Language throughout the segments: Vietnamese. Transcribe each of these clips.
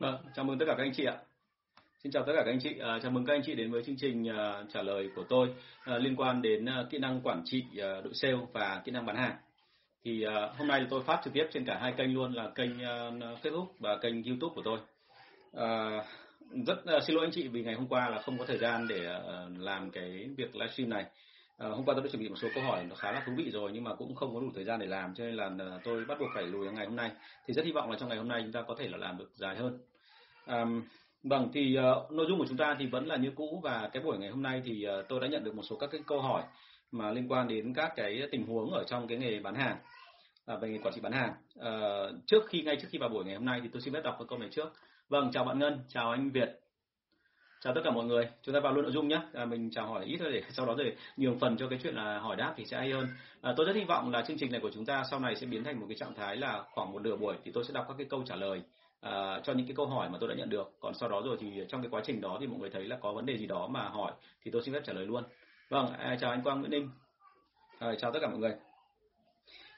Vâng, chào mừng tất cả các anh chị ạ. Xin chào tất cả các anh chị, à, chào mừng các anh chị đến với chương trình à, trả lời của tôi à, liên quan đến à, kỹ năng quản trị à, đội sale và kỹ năng bán hàng. Thì à, hôm nay tôi phát trực tiếp trên cả hai kênh luôn là kênh à, Facebook và kênh YouTube của tôi. À, rất à, xin lỗi anh chị vì ngày hôm qua là không có thời gian để à, làm cái việc livestream này. À, hôm qua tôi đã chuẩn bị một số câu hỏi nó khá là thú vị rồi nhưng mà cũng không có đủ thời gian để làm cho nên là à, tôi bắt buộc phải lùi ngày hôm nay. Thì rất hy vọng là trong ngày hôm nay chúng ta có thể là làm được dài hơn. À, Vâng, thì uh, nội dung của chúng ta thì vẫn là như cũ và cái buổi ngày hôm nay thì uh, tôi đã nhận được một số các cái câu hỏi mà liên quan đến các cái tình huống ở trong cái nghề bán hàng à, về nghề quản trị bán hàng. Uh, trước khi ngay trước khi vào buổi ngày hôm nay thì tôi xin phép đọc cái câu này trước. Vâng, chào bạn Ngân, chào anh Việt. Chào tất cả mọi người, chúng ta vào luôn nội dung nhé. À, mình chào hỏi ít thôi để sau đó rồi nhường phần cho cái chuyện là hỏi đáp thì sẽ hay hơn. À, tôi rất hy vọng là chương trình này của chúng ta sau này sẽ biến thành một cái trạng thái là khoảng một nửa buổi thì tôi sẽ đọc các cái câu trả lời à, cho những cái câu hỏi mà tôi đã nhận được. Còn sau đó rồi thì trong cái quá trình đó thì mọi người thấy là có vấn đề gì đó mà hỏi thì tôi xin phép trả lời luôn. Vâng à, chào anh Quang Nguyễn Ninh. À, chào tất cả mọi người.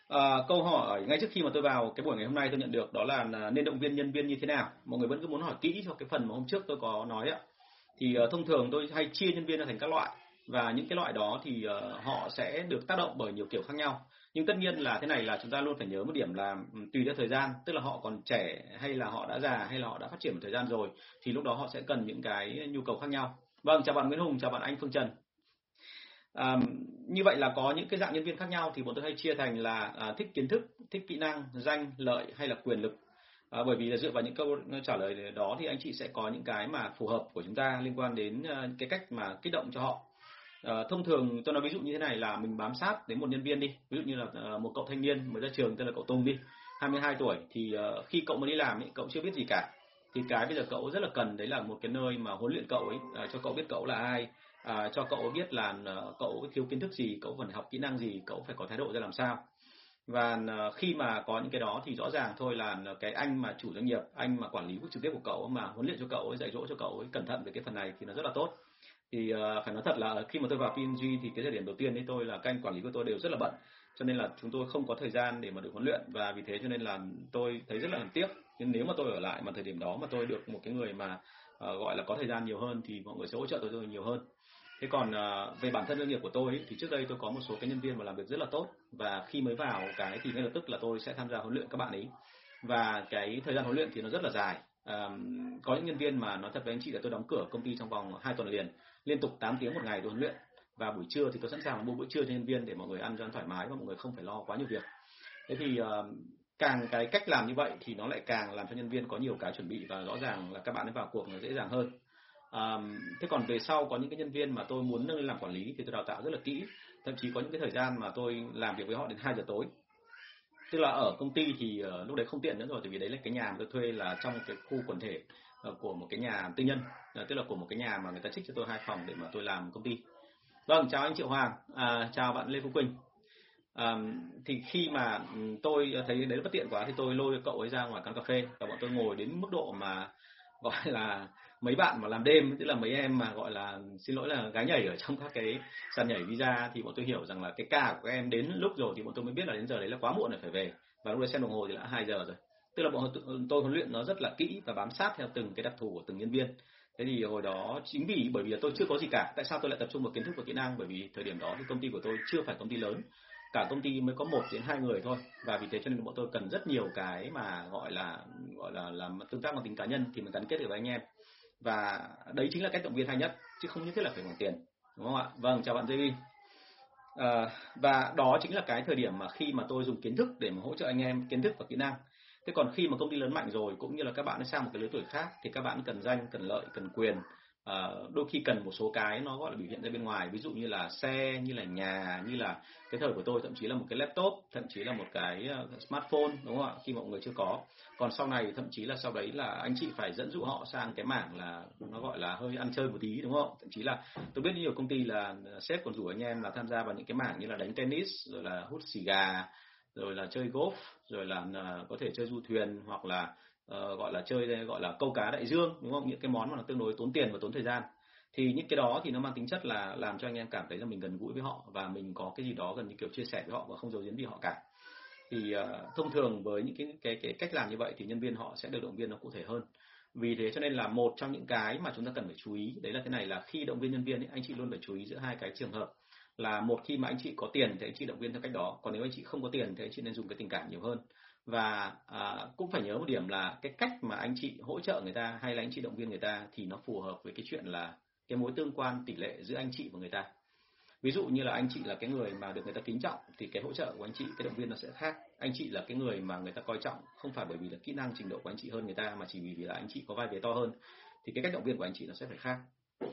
À, câu hỏi ngay trước khi mà tôi vào cái buổi ngày hôm nay tôi nhận được đó là nên động viên nhân viên như thế nào? Mọi người vẫn cứ muốn hỏi kỹ cho cái phần mà hôm trước tôi có nói ạ. Thì uh, thông thường tôi hay chia nhân viên ra thành các loại và những cái loại đó thì uh, họ sẽ được tác động bởi nhiều kiểu khác nhau nhưng tất nhiên là thế này là chúng ta luôn phải nhớ một điểm là tùy theo thời gian. Tức là họ còn trẻ hay là họ đã già hay là họ đã phát triển một thời gian rồi thì lúc đó họ sẽ cần những cái nhu cầu khác nhau. Vâng chào bạn Nguyễn Hùng chào bạn anh Phương Trần. À, như vậy là có những cái dạng nhân viên khác nhau thì bọn tôi hay chia thành là à, thích kiến thức thích kỹ năng danh lợi hay là quyền lực. À, bởi vì là dựa vào những câu trả lời đó thì anh chị sẽ có những cái mà phù hợp của chúng ta liên quan đến ờ, cái cách mà kích động cho họ. Ờ, thông thường tôi nói ví dụ như thế này là mình bám sát đến một nhân viên đi. Ví dụ như là uh, một cậu thanh niên mới ra trường tên là cậu Tùng đi 22 tuổi. Thì uh, khi cậu mới đi làm ấy, cậu chưa biết gì cả. Thì cái bây giờ cậu rất là cần đấy là một cái nơi mà huấn luyện cậu ấy uh, cho cậu biết cậu là ai uh, cho cậu biết là uh, cậu thiếu kiến thức gì cậu cần học kỹ năng gì cậu phải có thái độ ra làm sao. Và uh, khi mà có những cái đó thì rõ ràng thôi là cái anh mà chủ doanh nghiệp anh mà quản lý trực tiếp của cậu mà huấn luyện cho cậu ấy dạy dỗ cho cậu ấy cẩn thận về cái phần này thì nó rất là tốt thì uh, phải nói thật là khi mà tôi vào PNG thì cái thời điểm đầu tiên ấy tôi là các anh quản lý của tôi đều rất là bận. Cho nên là chúng tôi không có thời gian để mà được huấn luyện. Và vì thế cho nên là tôi thấy rất là tiếc. Nhưng nếu mà tôi ở lại mà thời điểm đó mà tôi được một cái người mà uh, gọi là có thời gian nhiều hơn thì mọi người sẽ hỗ trợ tôi nhiều hơn. Thế còn uh, về bản thân doanh nghiệp của tôi ấy, thì trước đây tôi có một số cái nhân viên mà làm việc rất là tốt. Và khi mới vào cái thì ngay lập tức là tôi sẽ tham gia huấn luyện các bạn ấy. Và cái thời gian huấn luyện thì nó rất là dài. Um, có những nhân viên mà nói thật với anh chị là tôi đóng cửa công ty trong vòng 2 tuần liền liên tục 8 tiếng một ngày tôi huấn luyện. Và buổi trưa thì tôi sẵn sàng mua bữa trưa cho nhân viên để mọi người ăn cho thoải mái và mọi người không phải lo quá nhiều việc. Thế thì uh, càng cái cách làm như vậy thì nó lại càng làm cho nhân viên có nhiều cái chuẩn bị và rõ ràng là các bạn ấy vào cuộc nó dễ dàng hơn. Thế còn về sau có những cái nhân viên mà tôi muốn nâng lên làm quản lý thì tôi đào tạo rất là kỹ. Thậm chí có những cái thời gian mà tôi làm việc với họ đến 2 giờ tối. Tức là ở công ty thì uh, lúc đấy không tiện nữa rồi tại vì đấy là cái nhà mà tôi thuê là trong cái khu quần thể. Ờ, của một cái nhà tư nhân. Ờ, tức là của một cái nhà mà người ta trích cho tôi hai phòng để mà tôi làm công ty. Vâng chào anh triệu hoàng. À, chào bạn lê phú quỳnh. À, thì khi mà ừ, tôi thấy đấy bất tiện quá thì tôi lôi cậu ấy ra ngoài quán cà phê và bọn tôi ngồi đến mức độ mà gọi là mấy bạn mà làm đêm tức là mấy em mà gọi là xin lỗi là gái nhảy ở trong các cái sàn nhảy visa thì bọn tôi hiểu rằng là cái ca của các em đến lúc rồi thì bọn tôi mới biết là đến giờ đấy là quá muộn rồi phải về. Và lúc đấy xem đồng hồ thì đã hai giờ rồi tức là bọn tôi huấn luyện nó rất là kỹ và bám sát theo từng cái đặc thù của từng nhân viên. Thế thì hồi đó chính vì bởi vì là tôi chưa có gì cả tại sao tôi lại tập trung vào kiến thức và kỹ năng? Bởi vì thời điểm đó thì công ty của tôi chưa phải công ty lớn cả công ty mới có một đến hai người thôi. Và vì thế cho nên bọn tôi cần rất nhiều cái mà gọi là gọi là làm tương tác bằng tính cá nhân thì mình gắn kết được với anh em. Và đấy chính là cách động viên hay nhất chứ không nhất thiết là phải bằng tiền đúng không ạ? Vâng chào bạn JV à, ờ, và đó chính là cái thời điểm mà khi mà tôi dùng kiến thức để mà hỗ trợ anh em kiến thức và kỹ năng thế còn khi mà công ty lớn mạnh rồi cũng như là các bạn sang một cái lứa tuổi khác thì các bạn cần danh cần lợi cần quyền. À, đôi khi cần một số cái nó gọi là biểu hiện ra bên ngoài. Ví dụ như là xe như là nhà như là cái thời của tôi thậm chí là một cái laptop thậm chí là một cái ờ, smartphone đúng không ạ? Khi mọi người chưa có. Còn sau này thậm chí là sau đấy là anh chị phải dẫn dụ họ sang cái mảng là nó gọi là hơi ăn chơi một tí đúng không? Thậm chí là tôi biết nhiều công ty là ờ, sếp còn rủ anh em là tham gia vào những cái mảng như là đánh tennis rồi là hút xì gà rồi là chơi golf rồi là uh, có thể chơi du thuyền hoặc là uh, gọi là chơi gọi là câu cá đại dương đúng không? Những cái món mà nó tương đối tốn tiền và tốn thời gian. Thì những cái đó thì nó mang tính chất là làm cho anh em cảm thấy là mình gần gũi với họ và mình có cái gì đó gần như kiểu chia sẻ với họ và không giấu giếm gì họ cả. Thì uh, thông thường với những cái, cái cái cách làm như vậy thì nhân viên họ sẽ được động viên nó cụ thể hơn. Vì thế cho nên là một trong những cái mà chúng ta cần phải chú ý đấy là thế này là khi động viên nhân viên ấy, anh chị luôn phải chú ý giữa hai cái trường hợp là một khi mà anh chị có tiền thì anh chị động viên theo cách đó còn nếu anh chị không có tiền thì anh chị nên dùng cái tình cảm nhiều hơn và à, cũng phải nhớ một điểm là cái cách mà anh chị hỗ trợ người ta hay là anh chị động viên người ta thì nó phù hợp với cái chuyện là cái mối tương quan tỷ lệ giữa anh chị và người ta ví dụ như là anh chị là cái người mà được người ta kính trọng thì cái hỗ trợ của anh chị cái động viên nó sẽ khác anh chị là cái người mà người ta coi trọng không phải bởi vì là kỹ năng trình độ của anh chị hơn người ta mà chỉ vì là anh chị có vai vế to hơn thì cái cách động viên của anh chị nó sẽ phải khác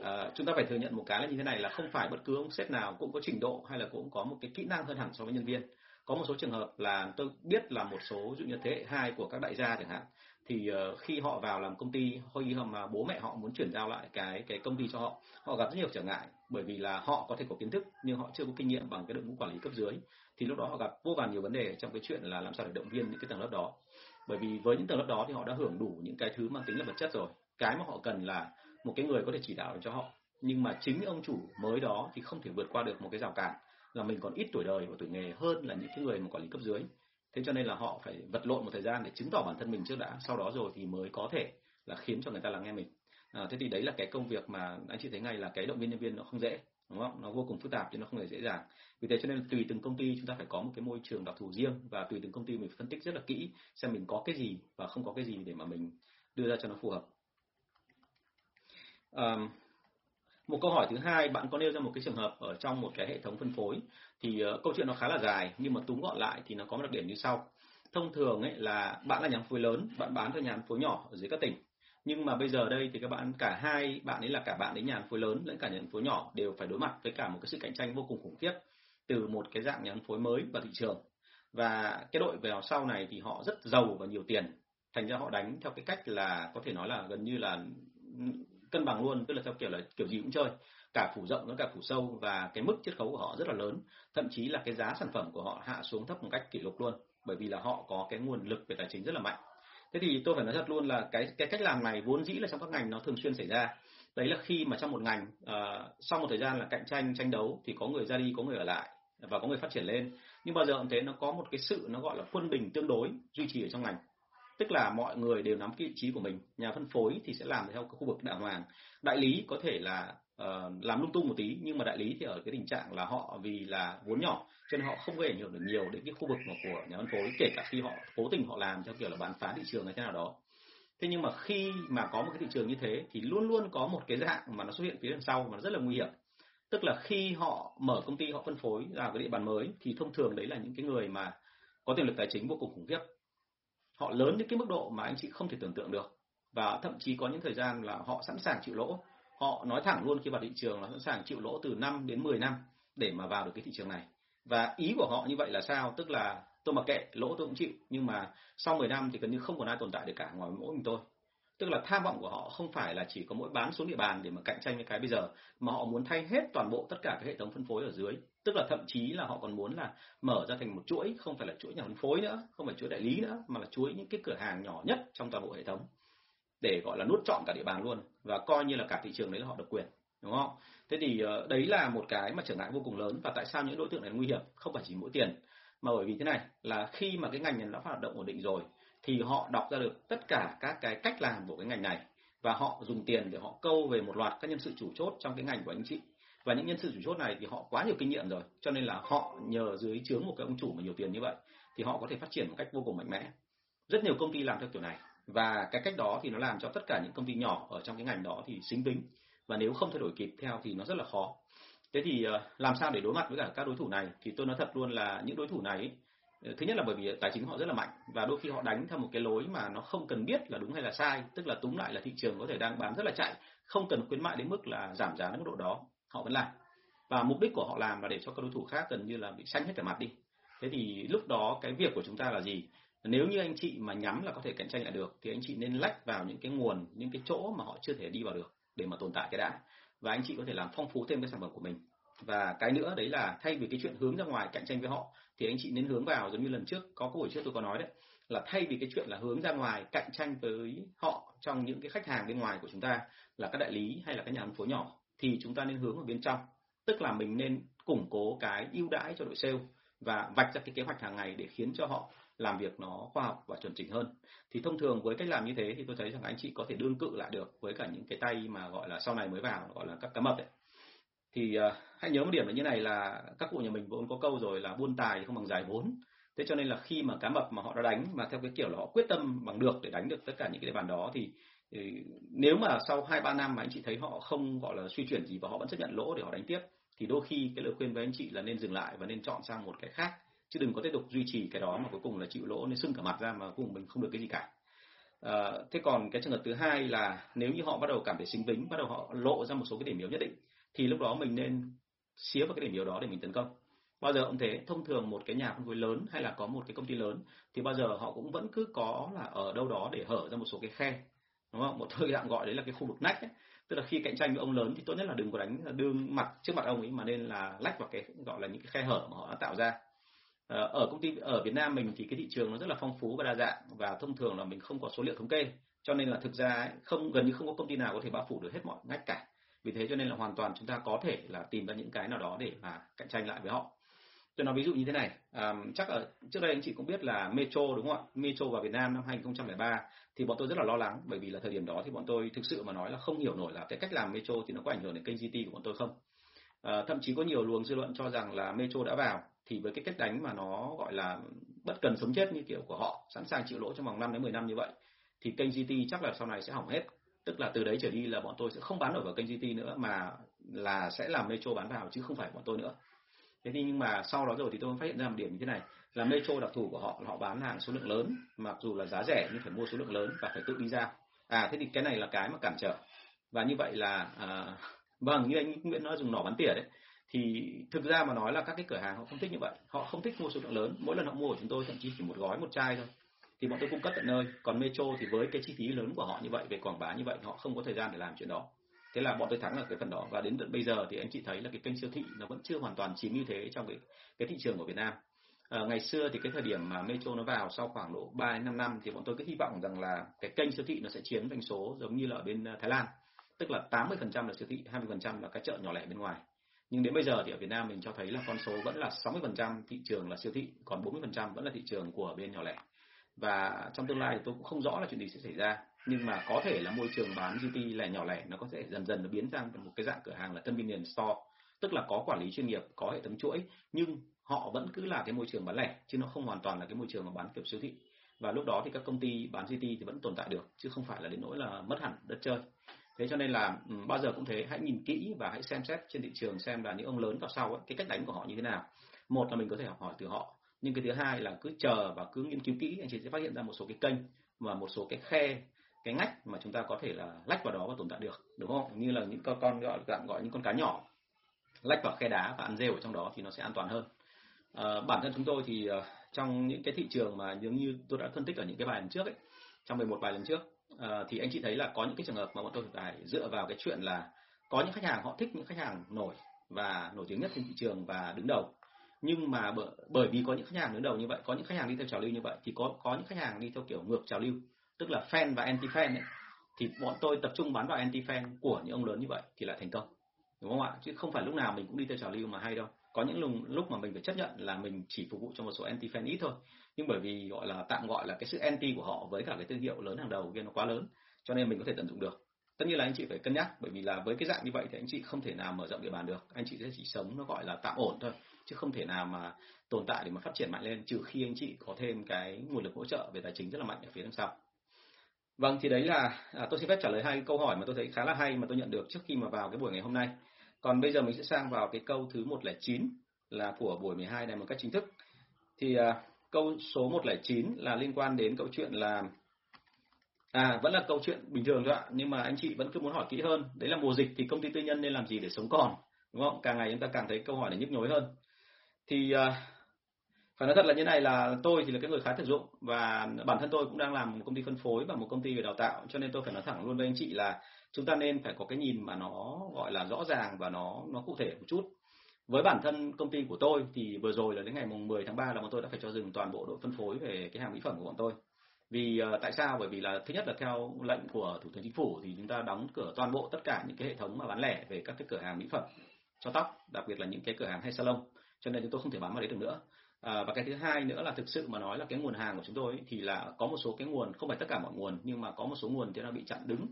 à, chúng ta phải thừa nhận một cái là như thế này là không phải bất cứ ông sếp nào cũng có trình độ hay là cũng có một cái kỹ năng hơn hẳn so với nhân viên. Có một số trường hợp là tôi biết là một số dụ như thế hệ hai của các đại gia chẳng hạn thì uh, khi họ vào làm công ty khi mà bố mẹ họ muốn chuyển giao lại cái cái công ty cho họ họ gặp rất nhiều trở ngại bởi vì là họ có thể có kiến thức nhưng họ chưa có kinh nghiệm bằng cái đội ngũ quản lý cấp dưới. Thì lúc đó họ gặp vô vàn nhiều vấn đề trong cái chuyện là làm sao để động viên những cái tầng lớp đó. Bởi vì với những tầng lớp đó thì họ đã hưởng đủ những cái thứ mang tính là vật chất rồi. Cái mà họ cần là một cái người có thể chỉ đạo cho họ. Nhưng mà chính ông chủ mới đó thì không thể vượt qua được một cái rào cản là mình còn ít tuổi đời và tuổi nghề hơn là những cái người mà quản lý cấp dưới. Thế cho nên là họ phải vật lộn một thời gian để chứng tỏ bản thân mình trước đã. Sau đó rồi thì mới có thể là khiến cho người ta lắng nghe mình. À, thế thì đấy là cái công việc mà anh chị thấy ngay là cái động viên nhân viên nó không dễ đúng không? Nó vô cùng phức tạp chứ nó không hề dễ dàng. Vì thế cho nên tùy từng công ty chúng ta phải có một cái môi trường đặc thù riêng và tùy từng công ty mình phân tích rất là kỹ xem mình có cái gì và không có cái gì để mà mình đưa ra cho nó phù hợp um, một câu hỏi thứ hai bạn có nêu ra một cái trường hợp ở trong một cái hệ thống phân phối thì uh, câu chuyện nó khá là dài nhưng mà túm gọn lại thì nó có một đặc điểm như sau. Thông thường ấy là bạn là nhà phân phối lớn bạn bán cho nhà phân phối nhỏ ở dưới các tỉnh. Nhưng mà bây giờ đây thì các bạn cả hai bạn ấy là cả bạn ấy nhà phân phối lớn lẫn cả nhà phân phối nhỏ đều phải đối mặt với cả một cái sự cạnh tranh vô cùng khủng khiếp từ một cái dạng nhà phân phối mới vào thị trường. Và cái đội vào sau này thì họ rất giàu và nhiều tiền thành ra họ đánh theo cái cách là có thể nói là gần như là ừ, cân bằng luôn tức là theo kiểu là kiểu gì cũng chơi. Cả phủ rộng lẫn cả phủ sâu và cái mức chiết khấu của họ rất là lớn. Thậm chí là cái giá sản phẩm của họ hạ xuống thấp một cách kỷ lục luôn bởi vì là họ có cái nguồn lực về tài chính rất là mạnh. Thế thì tôi phải nói thật luôn là cái cái cách làm này vốn dĩ là trong các ngành nó thường xuyên xảy ra. Đấy là khi mà trong một ngành uh, sau một thời gian là cạnh tranh tranh đấu thì có người ra đi có người ở lại và có người phát triển lên. Nhưng bao giờ cũng thế nó có một cái sự nó gọi là quân bình tương đối duy trì ở trong ngành tức là mọi người đều nắm cái vị trí của mình. Nhà phân phối thì sẽ làm theo cái khu vực đàng hoàng. Đại lý có thể là uh, làm lung tung một tí nhưng mà đại lý thì ở cái tình trạng là họ vì là vốn nhỏ cho nên họ không gây ảnh hưởng được nhiều đến cái khu vực mà của nhà phân phối kể cả khi họ cố tình họ làm theo kiểu là bán phá thị trường hay thế nào đó. Thế nhưng mà khi mà có một cái thị trường như thế thì luôn luôn có một cái dạng mà nó xuất hiện phía đằng sau mà nó rất là nguy hiểm. Tức là khi họ mở công ty họ phân phối ra cái địa bàn mới thì thông thường đấy là những cái người mà có tiềm lực tài chính vô cùng khủng khiếp họ lớn đến cái mức độ mà anh chị không thể tưởng tượng được. Và thậm chí có những thời gian là họ sẵn sàng chịu lỗ. Họ nói thẳng luôn khi vào thị trường là sẵn sàng chịu lỗ từ 5 đến 10 năm để mà vào được cái thị trường này. Và ý của họ như vậy là sao? Tức là tôi mặc kệ, lỗ tôi cũng chịu, nhưng mà sau 10 năm thì gần như không còn ai tồn tại được cả ngoài mỗi mình tôi. Tức là tham vọng của họ không phải là chỉ có mỗi bán xuống địa bàn để mà cạnh tranh với cái bây giờ, mà họ muốn thay hết toàn bộ tất cả cái hệ thống phân phối ở dưới tức là thậm chí là họ còn muốn là mở ra thành một chuỗi, không phải là chuỗi nhà phân phối nữa, không phải chuỗi đại lý nữa, mà là chuỗi những cái cửa hàng nhỏ nhất trong toàn bộ hệ thống để, gọi là, nuốt trọn cả địa bàn luôn và coi như là cả thị trường đấy là họ độc quyền, đúng không? Thế thì ờ, đấy là một cái mà trở ngại vô cùng lớn và tại sao những đối tượng này nguy hiểm? Không phải chỉ mỗi tiền, mà bởi vì thế này, là khi mà cái ngành này nó hoạt động ổn định rồi thì họ đọc ra được tất cả các cái cách làm của cái ngành này và họ dùng tiền để họ câu về một loạt các nhân sự chủ chốt trong cái ngành của anh chị và những nhân sự chủ chốt này thì họ quá nhiều kinh nghiệm rồi, cho nên là họ nhờ dưới chướng một cái ông chủ mà nhiều tiền như vậy thì họ có thể phát triển một cách vô cùng mạnh mẽ. Rất nhiều công ty làm theo kiểu này, và cái cách đó thì nó làm cho tất cả những công ty nhỏ ở trong cái ngành đó thì xính bính, và nếu không thay đổi kịp theo thì nó rất là khó. Thế thì ờ, làm sao để đối mặt với cả các đối thủ này? Thì tôi nói thật luôn là những đối thủ này ờ, thứ nhất là bởi vì tài chính họ rất là mạnh, và đôi khi họ đánh theo một cái lối mà nó không cần biết là đúng hay là sai, tức là túm lại là thị trường có thể đang bán rất là chạy, không cần khuyến mại đến mức là giảm giá đến mức độ đó họ vẫn làm. Và mục đích của họ làm là để cho các đối thủ khác gần như là bị xanh hết cả mặt đi. Thế thì lúc đó cái việc của chúng ta là gì? Nếu như anh chị mà nhắm là có thể cạnh tranh lại được, thì anh chị nên lách vào những cái nguồn, những cái chỗ mà họ chưa thể đi vào được để mà tồn tại cái đã. Và anh chị có thể làm phong phú thêm cái sản phẩm của mình. Và cái nữa đấy là thay vì cái chuyện hướng ra ngoài cạnh tranh với họ, thì anh chị nên hướng vào giống như lần trước, có buổi trước tôi có nói đấy, là thay vì cái chuyện là hướng ra ngoài cạnh tranh với họ trong những cái khách hàng bên ngoài của chúng ta, là các đại lý hay là các nhà phân phối nhỏ thì chúng ta nên hướng vào bên trong. Tức là mình nên củng cố cái ưu đãi cho đội sale và vạch ra cái kế hoạch hàng ngày để khiến cho họ làm việc nó khoa học và chuẩn chỉnh hơn. Thì thông thường với cách làm như thế thì tôi thấy rằng anh chị có thể đương cự lại được với cả những cái tay mà gọi là sau này mới vào gọi là các cá mập ấy. Thì uh, hãy nhớ một điểm là như này là các cụ nhà mình vốn có câu rồi là buôn tài không bằng giải vốn. Thế cho nên là khi mà cá mập mà họ đã đánh mà theo cái kiểu là họ quyết tâm bằng được để đánh được tất cả những cái địa bàn đó thì, thì nếu mà sau hai ba năm mà anh chị thấy họ không gọi là suy chuyển gì và họ vẫn chấp nhận lỗ để họ đánh tiếp thì đôi khi cái lời khuyên với anh chị là nên dừng lại và nên chọn sang một cái khác chứ đừng có tiếp tục duy trì cái đó mà cuối cùng là chịu lỗ nên sưng cả mặt ra mà cuối cùng mình không được cái gì cả. À, thế còn cái trường hợp thứ hai là nếu như họ bắt đầu cảm thấy sinh vính bắt đầu họ lộ ra một số cái điểm yếu nhất định thì lúc đó mình nên xía vào cái điểm yếu đó để mình tấn công. Bao giờ cũng thế thông thường một cái nhà phân phối lớn hay là có một cái công ty lớn thì bao giờ họ cũng vẫn cứ có là ở đâu đó để hở ra một số cái khe đúng không? Một thời dạng gọi đấy là cái khu vực nách ấy. tức là khi cạnh tranh với ông lớn thì tốt nhất là đừng có đánh đương mặt trước mặt ông ấy mà nên là lách vào cái gọi là những cái khe hở mà họ đã tạo ra. Ờ, ở công ty ở Việt Nam mình thì cái thị trường nó rất là phong phú và đa dạng và thông thường là mình không có số liệu thống kê. Cho nên là thực ra ấy, không gần như không có công ty nào có thể bao phủ được hết mọi ngách cả. Vì thế cho nên là hoàn toàn chúng ta có thể là tìm ra những cái nào đó để mà cạnh tranh lại với họ tôi nói ví dụ như thế này. À, chắc ở trước đây anh chị cũng biết là Metro đúng không ạ? Metro vào Việt Nam năm 2003 thì bọn tôi rất là lo lắng bởi vì là thời điểm đó thì bọn tôi thực sự mà nói là không hiểu nổi là cái cách làm Metro thì nó có ảnh hưởng đến kênh GT của bọn tôi không. À, thậm chí có nhiều luồng dư luận cho rằng là Metro đã vào thì với cái cách đánh mà nó gọi là bất cần sống chết như kiểu của họ sẵn sàng chịu lỗ trong vòng 5 đến 10 năm như vậy thì kênh GT chắc là sau này sẽ hỏng hết. Tức là từ đấy trở đi là bọn tôi sẽ không bán nổi vào kênh GT nữa mà là sẽ làm Metro bán vào chứ không phải bọn tôi nữa thế nhưng mà sau đó rồi thì tôi phát hiện ra một điểm như thế này là Metro đặc thù của họ họ bán hàng số lượng lớn mặc dù là giá rẻ nhưng phải mua số lượng lớn và phải tự đi ra. À thế thì cái này là cái mà cản trở. Và như vậy là à, vâng như anh Nguyễn nói dùng nỏ bắn tỉa đấy thì thực ra mà nói là các cái cửa hàng họ không thích như vậy. Họ không thích mua số lượng lớn mỗi lần họ mua của chúng tôi thậm chí chỉ một gói một chai thôi thì bọn tôi cung cấp tận nơi. Còn Metro thì với cái chi phí lớn của họ như vậy về quảng bá như vậy họ không có thời gian để làm chuyện đó thế là bọn tôi thắng ở cái phần đó. Và đến tận bây giờ thì anh chị thấy là cái kênh siêu thị nó vẫn chưa hoàn toàn chiếm ưu thế trong cái cái thị trường của Việt Nam. À, ngày xưa thì cái thời điểm mà Metro nó vào sau khoảng độ 3 đến 5 năm thì bọn tôi cứ hy vọng rằng là cái kênh siêu thị nó sẽ chiếm doanh số giống như là ở bên ờ, Thái Lan. Tức là 80% là siêu thị 20% là các chợ nhỏ lẻ bên ngoài. Nhưng đến bây giờ thì ở Việt Nam mình cho thấy là con số vẫn là 60% thị trường là siêu thị còn 40% vẫn là thị trường của bên nhỏ lẻ. Và trong tương lai thì tôi cũng không rõ là chuyện gì sẽ xảy ra nhưng mà có thể là môi trường bán GP là nhỏ lẻ nó có thể dần dần nó biến sang một cái dạng cửa hàng là convenience store. Tức là có quản lý chuyên nghiệp có hệ thống chuỗi nhưng họ vẫn cứ là cái môi trường bán lẻ chứ nó không hoàn toàn là cái môi trường mà bán kiểu siêu thị. Và lúc đó thì các công ty bán GT thì vẫn tồn tại được chứ không phải là đến nỗi là mất hẳn đất chơi. Thế cho nên là ừ, bao giờ cũng thế hãy nhìn kỹ và hãy xem xét trên thị trường xem là những ông lớn vào sau ấy, cái cách đánh của họ như thế nào. Một là mình có thể học hỏi từ họ nhưng cái thứ hai là cứ chờ và cứ nghiên cứu kỹ anh chị sẽ phát hiện ra một số cái kênh và một số cái khe cái ngách mà chúng ta có thể là lách vào đó và tồn tại được đúng không? Như là những con con gọi tạm gọi những con cá nhỏ lách vào khe đá và ăn rêu ở trong đó thì nó sẽ an toàn hơn. À, bản thân chúng tôi thì ờ, trong những cái thị trường mà giống như tôi đã phân tích ở những cái bài lần trước ấy trong 11 bài lần trước à, thì anh chị thấy là có những cái trường hợp mà bọn tôi phải dựa vào cái chuyện là có những khách hàng họ thích những khách hàng nổi và nổi tiếng nhất trên thị trường và đứng đầu. Nhưng mà bởi, bởi vì có những khách hàng đứng đầu như vậy có những khách hàng đi theo trào lưu như vậy thì có có những khách hàng đi theo kiểu ngược trào lưu tức là fan và anti fan ấy thì bọn tôi tập trung bán vào anti fan của những ông lớn như vậy thì lại thành công. Đúng không ạ? Chứ không phải lúc nào mình cũng đi theo trào lưu mà hay đâu. Có những lúc, lúc mà mình phải chấp nhận là mình chỉ phục vụ cho một số anti fan ít thôi. Nhưng bởi vì gọi là tạm gọi là cái sự anti của họ với cả cái thương hiệu lớn hàng đầu kia nó quá lớn cho nên mình có thể tận dụng được. Tất nhiên là anh chị phải cân nhắc bởi vì là với cái dạng như vậy thì anh chị không thể nào mở rộng địa bàn được. Anh chị sẽ chỉ sống nó gọi là tạm ổn thôi chứ không thể nào mà tồn tại để mà phát triển mạnh lên trừ khi anh chị có thêm cái nguồn lực hỗ trợ về tài chính rất là mạnh ở phía đằng sau. Vâng, thì đấy là à, tôi xin phép trả lời hai câu hỏi mà tôi thấy khá là hay mà tôi nhận được trước khi mà vào cái buổi ngày hôm nay. Còn bây giờ mình sẽ sang vào cái câu thứ 109 là của buổi 12 này một cách chính thức. Thì à, câu số 109 là liên quan đến câu chuyện là à vẫn là câu chuyện bình thường thôi ạ, nhưng mà anh chị vẫn cứ muốn hỏi kỹ hơn. Đấy là mùa dịch thì công ty tư nhân nên làm gì để sống còn, đúng không? Càng ngày chúng ta càng thấy câu hỏi này nhức nhối hơn. Thì à, phải nói thật là như này là tôi thì là cái người khá thực dụng và bản thân tôi cũng đang làm một công ty phân phối và một công ty về đào tạo cho nên tôi phải nói thẳng luôn với anh chị là chúng ta nên phải có cái nhìn mà nó gọi là rõ ràng và nó nó cụ thể một chút. Với bản thân công ty của tôi thì vừa rồi là đến ngày mùng 10 tháng 3 là bọn tôi đã phải cho dừng toàn bộ đội phân phối về cái hàng mỹ phẩm của bọn tôi. Vì uh, tại sao? Bởi vì là thứ nhất là theo lệnh của thủ tướng chính phủ thì chúng ta đóng cửa toàn bộ tất cả những cái hệ thống mà bán lẻ về các cái cửa hàng mỹ phẩm cho tóc đặc biệt là những cái cửa hàng hay salon cho nên chúng tôi không thể bán vào đấy được nữa. À, và cái thứ hai nữa là thực sự mà nói là cái nguồn hàng của chúng tôi ấy, thì là có một số cái nguồn không phải tất cả mọi nguồn nhưng mà có một số nguồn thì nó bị chặn đứng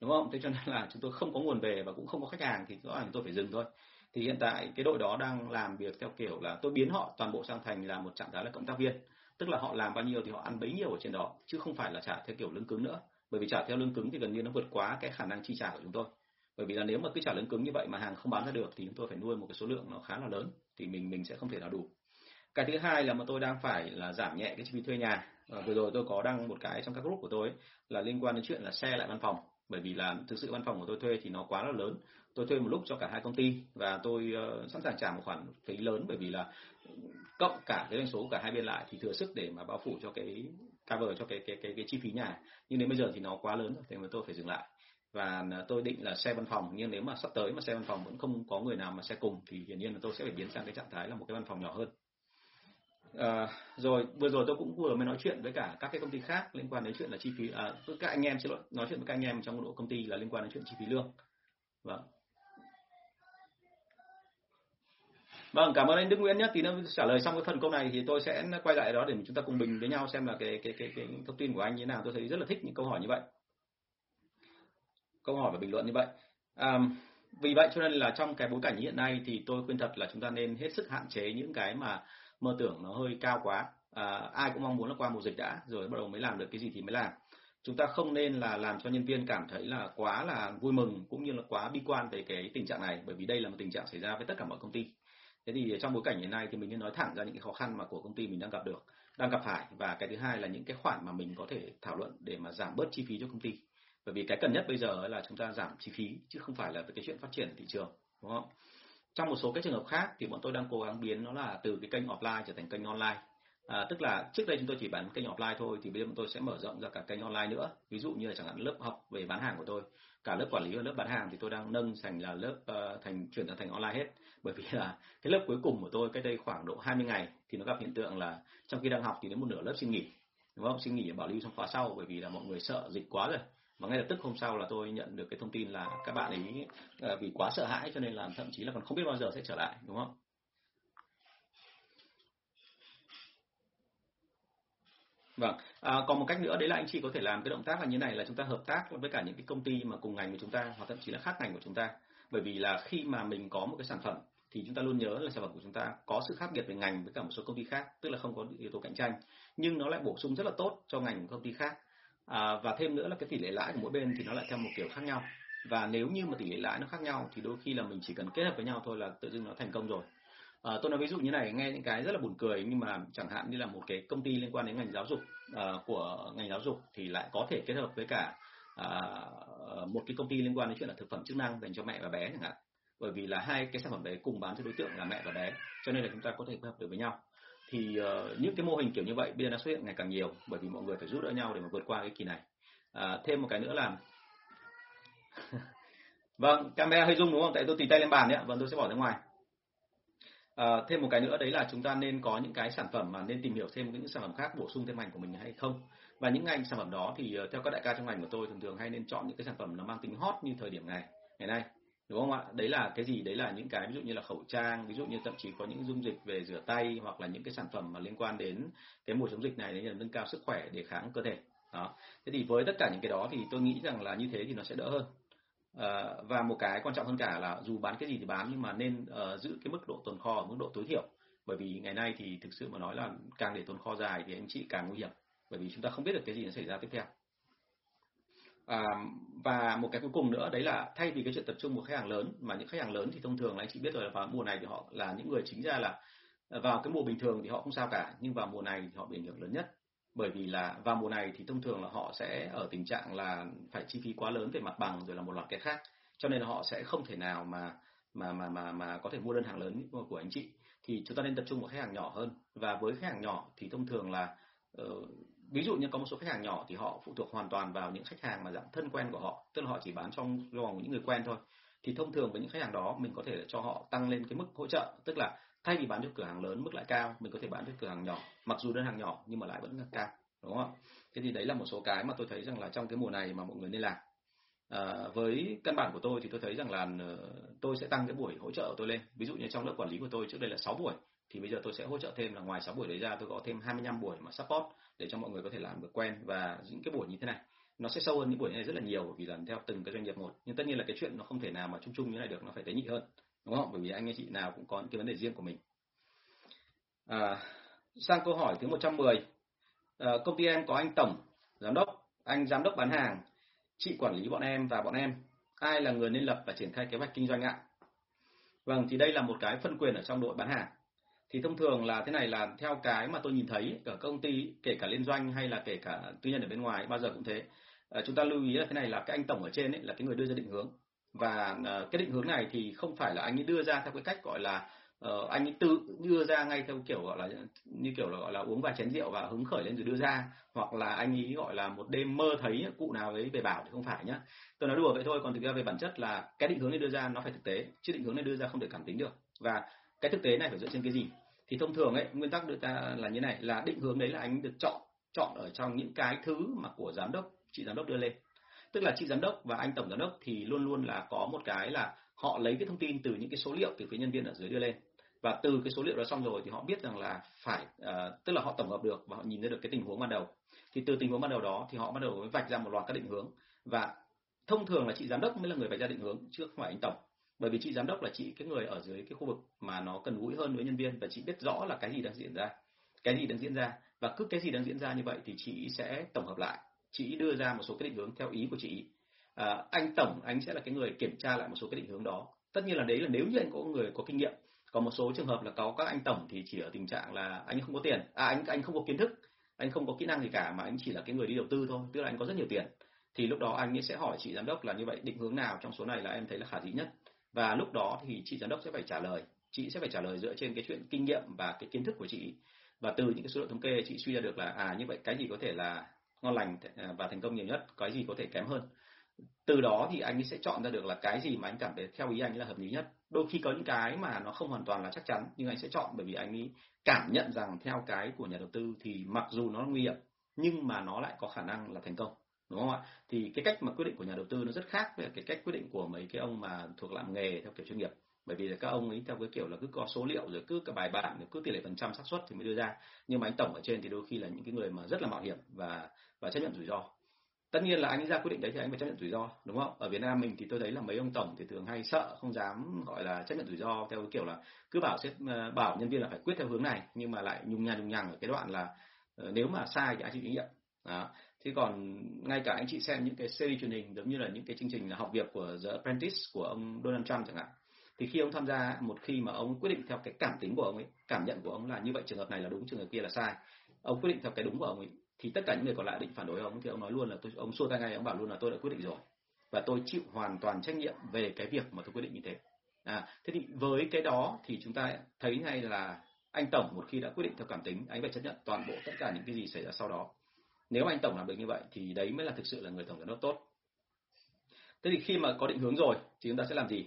đúng không? Thế cho nên là chúng tôi không có nguồn về và cũng không có khách hàng thì rõ ràng tôi phải dừng thôi. Thì hiện tại cái đội đó đang làm việc theo kiểu là tôi biến họ toàn bộ sang thành là một trạng thái là cộng tác viên, tức là họ làm bao nhiêu thì họ ăn bấy nhiêu ở trên đó chứ không phải là trả theo kiểu lương cứng nữa. Bởi vì trả theo lương cứng thì gần như nó vượt quá cái khả năng chi trả của chúng tôi. Bởi vì là nếu mà cứ trả lương cứng như vậy mà hàng không bán ra được thì chúng tôi phải nuôi một cái số lượng nó khá là lớn thì mình mình sẽ không thể nào đủ cái thứ hai là mà tôi đang phải là giảm nhẹ cái chi phí thuê nhà. Và vừa rồi tôi có đăng một cái trong các group của tôi ấy, là liên quan đến chuyện là xe lại văn phòng. Bởi vì là thực sự văn phòng của tôi thuê thì nó quá là lớn. Tôi thuê một lúc cho cả hai công ty và tôi uh, sẵn sàng trả một khoản phí lớn bởi vì là cộng cả cái doanh số của cả hai bên lại thì thừa sức để mà bao phủ cho cái cover cho cái cái cái, cái chi phí nhà. Nhưng đến bây giờ thì nó quá lớn rồi thì mà tôi phải dừng lại. Và ờ, tôi định là xe văn phòng nhưng nếu mà sắp tới mà xe văn phòng vẫn không có người nào mà xe cùng thì hiển nhiên là tôi sẽ phải biến sang cái trạng thái là một cái văn phòng nhỏ hơn. À, rồi vừa rồi tôi cũng vừa mới nói chuyện với cả các cái công ty khác liên quan đến chuyện là chi phí à, với các anh em xin lỗi nói chuyện với các anh em trong một độ công ty là liên quan đến chuyện chi phí lương. Vâng. Vâng cảm ơn anh Đức Nguyễn nhé. Tí nữa trả lời xong cái phần câu này thì tôi sẽ quay lại đó để chúng ta cùng bình với nhau xem là cái cái cái cái thông tin của anh như thế nào. Tôi thấy rất là thích những câu hỏi như vậy. Câu hỏi và bình luận như vậy. À, vì vậy cho nên là trong cái bối cảnh hiện nay thì tôi khuyên thật là chúng ta nên hết sức hạn chế những cái mà mơ tưởng nó hơi cao quá. À, ai cũng mong muốn là qua mùa dịch đã rồi bắt đầu mới làm được cái gì thì mới làm. Chúng ta không nên là làm cho nhân viên cảm thấy là quá là vui mừng cũng như là quá bi quan về cái tình trạng này bởi vì đây là một tình trạng xảy ra với tất cả mọi công ty. Thế thì trong bối cảnh hiện nay thì mình nên nói thẳng ra những cái khó khăn mà của công ty mình đang gặp được đang gặp phải. Và cái thứ hai là những cái khoản mà mình có thể thảo luận để mà giảm bớt chi phí cho công ty. Bởi vì cái cần nhất bây giờ là chúng ta giảm chi phí chứ không phải là cái chuyện phát triển thị trường đúng không? Trong một số các trường hợp khác thì bọn tôi đang cố gắng biến nó là từ cái kênh offline trở thành kênh online. À, tức là trước đây chúng tôi chỉ bán kênh offline thôi thì bây giờ bọn tôi sẽ mở rộng ra cả kênh online nữa. Ví dụ như là chẳng hạn lớp học về bán hàng của tôi. Cả lớp quản lý và lớp bán hàng thì tôi đang nâng thành là lớp uh, thành chuyển sang thành online hết. Bởi vì là cái lớp cuối cùng của tôi cách đây khoảng độ 20 ngày thì nó gặp hiện tượng là trong khi đang học thì đến một nửa lớp xin nghỉ. Đúng không? Xin nghỉ bảo lưu trong khóa sau bởi vì là mọi người sợ dịch quá rồi và ngay lập tức hôm sau là tôi nhận được cái thông tin là các bạn ấy ờ, vì quá sợ hãi cho nên là thậm chí là còn không biết bao giờ sẽ trở lại đúng không? Vâng, à, còn một cách nữa đấy là anh chị có thể làm cái động tác là như này là chúng ta hợp tác với cả những cái công ty mà cùng ngành của chúng ta hoặc thậm chí là khác ngành của chúng ta. Bởi vì là khi mà mình có một cái sản phẩm thì chúng ta luôn nhớ là sản phẩm của chúng ta có sự khác biệt về ngành với cả một số công ty khác, tức là không có yếu tố cạnh tranh, nhưng nó lại bổ sung rất là tốt cho ngành của công ty khác à, và thêm nữa là cái tỷ lệ lãi của mỗi bên thì nó lại theo một kiểu khác nhau. Và nếu như mà tỷ lệ lãi nó khác nhau thì đôi khi là mình chỉ cần kết hợp với nhau thôi là tự dưng nó thành công rồi. À, tôi nói ví dụ như này nghe những cái rất là buồn cười nhưng mà chẳng hạn như là một cái công ty liên quan đến ngành giáo dục à, của ngành giáo dục thì lại có thể kết hợp với cả à, một cái công ty liên quan đến chuyện là thực phẩm chức năng dành cho mẹ và bé chẳng hạn. Bởi vì là hai cái sản phẩm đấy cùng bán cho đối tượng là mẹ và bé cho nên là chúng ta có thể kết hợp được với nhau thì uh, những cái mô hình kiểu như vậy bây giờ nó xuất hiện ngày càng nhiều bởi vì mọi người phải giúp đỡ nhau để mà vượt qua cái kỳ này. À, thêm một cái nữa là vâng camera hơi rung đúng không? Tại tôi tì tay lên bàn đấy ạ. Vâng tôi sẽ bỏ ra ngoài. À, thêm một cái nữa đấy là chúng ta nên có những cái sản phẩm mà nên tìm hiểu thêm những sản phẩm khác bổ sung thêm ngành của mình hay không. Và những ngành sản phẩm đó thì ờ, theo các đại ca trong ngành của tôi thường thường hay nên chọn những cái sản phẩm nó mang tính hot như thời điểm này ngày nay đúng không ạ? Đấy là cái gì? Đấy là những cái ví dụ như là khẩu trang ví dụ như thậm chí có những dung dịch về rửa tay hoặc là những cái sản phẩm mà liên quan đến cái mùa chống dịch này để nâng cao sức khỏe đề kháng cơ thể. Đó. Thế thì với tất cả những cái đó thì tôi nghĩ rằng là như thế thì nó sẽ đỡ hơn. À, và một cái quan trọng hơn cả là dù bán cái gì thì bán nhưng mà nên uh, giữ cái mức độ tồn kho ở mức độ tối thiểu. Bởi vì ngày nay thì thực sự mà nói là càng để tồn kho dài thì anh chị càng nguy hiểm bởi vì chúng ta không biết được cái gì nó xảy ra tiếp theo à, và một cái cuối cùng nữa đấy là thay vì cái chuyện tập trung một khách hàng lớn mà những khách hàng lớn thì thông thường là anh chị biết rồi là vào mùa này thì họ là những người chính ra là ờ, vào cái mùa bình thường thì họ không sao cả nhưng vào mùa này thì họ bị ảnh hưởng lớn nhất. Bởi vì là vào mùa này thì thông thường là họ sẽ ở tình trạng là phải chi phí quá lớn về mặt bằng rồi là một loạt cái khác. Cho nên là họ sẽ không thể nào mà mà mà mà mà có thể mua đơn hàng lớn của anh chị. Thì chúng ta nên tập trung vào khách hàng nhỏ hơn. Và với khách hàng nhỏ thì thông thường là uh, ví dụ như có một số khách hàng nhỏ thì họ phụ thuộc hoàn toàn vào những khách hàng mà dạng thân quen của họ tức là họ chỉ bán trong vòng những người quen thôi. Thì thông thường với những khách hàng đó mình có thể cho họ tăng lên cái mức hỗ trợ tức là thay vì bán cho cửa hàng lớn mức lãi cao mình có thể bán cho cửa hàng nhỏ mặc dù đơn hàng nhỏ nhưng mà lại vẫn là cao đúng không thế thì đấy là một số cái mà tôi thấy rằng là trong cái mùa này mà mọi người nên làm. À, với căn bản của tôi thì tôi thấy rằng là ờ, tôi sẽ tăng cái buổi hỗ trợ của tôi lên. Ví dụ như trong lớp quản lý của tôi trước đây là 6 buổi thì bây giờ tôi sẽ hỗ trợ thêm là ngoài 6 buổi đấy ra tôi có thêm 25 buổi mà support để cho mọi người có thể làm được quen. Và những cái buổi như thế này nó sẽ sâu hơn những buổi này rất là nhiều vì làm theo từng cái doanh nghiệp một. Nhưng tất nhiên là cái chuyện nó không thể nào mà chung chung như này được nó phải tế nhị hơn đúng không? Bởi vì anh chị nào cũng có những cái vấn đề riêng của mình. À, sang câu hỏi thứ 110 à, công ty em có anh tổng giám đốc anh giám đốc bán hàng chị quản lý bọn em và bọn em ai là người nên lập và triển khai kế hoạch kinh doanh ạ? Vâng thì đây là một cái phân quyền ở trong đội bán hàng thì thông thường là thế này là theo cái mà tôi nhìn thấy ở công ty kể cả liên doanh hay là kể cả tư nhân ở bên ngoài bao giờ cũng thế. À, chúng ta lưu ý là thế này là cái anh tổng ở trên ấy là cái người đưa ra định hướng. Và ờ, cái định hướng này thì không phải là anh ấy đưa ra theo cái cách gọi là uh, anh ấy tự đưa ra ngay theo kiểu gọi là như kiểu là gọi là uống vài chén rượu và hứng khởi lên rồi đưa ra hoặc là anh ấy gọi là một đêm mơ thấy cụ nào ấy về bảo thì không phải nhá. Tôi nói đùa vậy thôi còn thực ra về bản chất là cái định hướng này đưa ra nó phải thực tế chứ định hướng này đưa ra không thể cảm tính được. Và cái thực tế này phải dựa trên cái gì? Thì thông thường ấy nguyên tắc đưa ta là như này là định hướng đấy là anh được chọn chọn ở trong những cái thứ mà của giám đốc chị giám đốc đưa lên. Tức là chị giám đốc và anh tổng giám đốc thì luôn luôn là có một cái là họ lấy cái thông tin từ những cái số liệu từ phía nhân viên ở dưới đưa lên. Và từ cái số liệu đó xong rồi thì họ biết rằng là phải uh, tức là họ tổng hợp được và họ nhìn ra được cái tình huống ban đầu. Thì từ tình huống ban đầu đó thì họ bắt đầu vạch ra một loạt các định hướng. Và thông thường là chị giám đốc mới là người vạch ra định hướng chứ không phải anh tổng bởi vì chị giám đốc là chị cái người ở dưới cái khu vực mà nó cần gũi hơn với nhân viên và chị biết rõ là cái gì đang diễn ra cái gì đang diễn ra. Và cứ cái gì đang diễn ra như vậy thì chị sẽ tổng hợp lại. Chị đưa ra một số cái định hướng theo ý của chị. À, anh tổng anh sẽ là cái người kiểm tra lại một số cái định hướng đó. Tất nhiên là đấy là nếu như anh có người có kinh nghiệm còn một số trường hợp là có các anh tổng thì chỉ ở tình trạng là anh không có tiền. À anh anh không có kiến thức anh không có kỹ năng gì cả mà anh chỉ là cái người đi đầu tư thôi tức là anh có rất nhiều tiền. Thì lúc đó anh ấy sẽ hỏi chị giám đốc là như vậy định hướng nào trong số này là em thấy là khả dĩ nhất và lúc đó thì chị giám đốc sẽ phải trả lời. Chị sẽ phải trả lời dựa trên cái chuyện kinh nghiệm và cái kiến thức của chị. Và từ những cái số liệu thống kê, chị suy ra được là à như vậy cái gì có thể là ngon lành à, và thành công nhiều nhất, cái gì có thể kém hơn. Từ đó thì anh ấy sẽ chọn ra được là cái gì mà anh cảm thấy theo ý anh ấy là hợp lý nhất. Đôi khi có những cái mà nó không hoàn toàn là chắc chắn, nhưng anh sẽ chọn bởi vì anh ấy cảm nhận rằng theo cái của nhà đầu tư thì mặc dù nó nguy hiểm, nhưng mà nó lại có khả năng là thành công đúng không ạ? Thì cái cách mà quyết định của nhà đầu tư nó rất khác với cái cách quyết định của mấy cái ông mà thuộc làm nghề theo kiểu chuyên nghiệp. Bởi vì là các ông ấy theo cái kiểu là cứ có số liệu rồi cứ cái bài bản rồi cứ tỷ lệ phần trăm xác suất thì mới đưa ra. Nhưng mà anh tổng ở trên thì đôi khi là những cái người mà rất là mạo hiểm và và chấp nhận rủi ro. Tất nhiên là anh ra quyết định đấy thì anh phải chấp nhận rủi ro, đúng không? Ở Việt Nam mình thì tôi thấy là mấy ông tổng thì thường hay sợ, không dám gọi là chấp nhận rủi ro theo cái kiểu là cứ bảo sếp ờ, bảo nhân viên là phải quyết theo hướng này, nhưng mà lại nhung nhằng nhung nhằng ở cái đoạn là ờ, nếu mà sai thì ai chịu trách nhiệm? Đó thế còn ngay cả anh chị xem những cái series truyền hình, giống như là những cái chương trình là học việc của The Apprentice, của ông Donald Trump chẳng hạn, thì khi ông tham gia, một khi mà ông quyết định theo cái cảm tính của ông ấy, cảm nhận của ông là như vậy, trường hợp này là đúng, trường hợp kia là sai, ông quyết định theo cái đúng của ông ấy, thì tất cả những người còn lại định phản đối ông, thì ông nói luôn là tôi, ông xua tay ngay, ông bảo luôn là tôi đã quyết định rồi. Và tôi chịu hoàn toàn trách nhiệm về cái việc mà tôi quyết định như thế. À thế thì với cái đó thì chúng ta thấy ngay là anh tổng một khi đã quyết định theo cảm tính, anh phải chấp nhận toàn bộ tất cả những cái gì xảy ra sau đó nếu mà anh tổng làm được như vậy thì đấy mới là thực sự là người tổng giám đốc tốt. Thế thì khi mà có định hướng rồi thì chúng ta sẽ làm gì?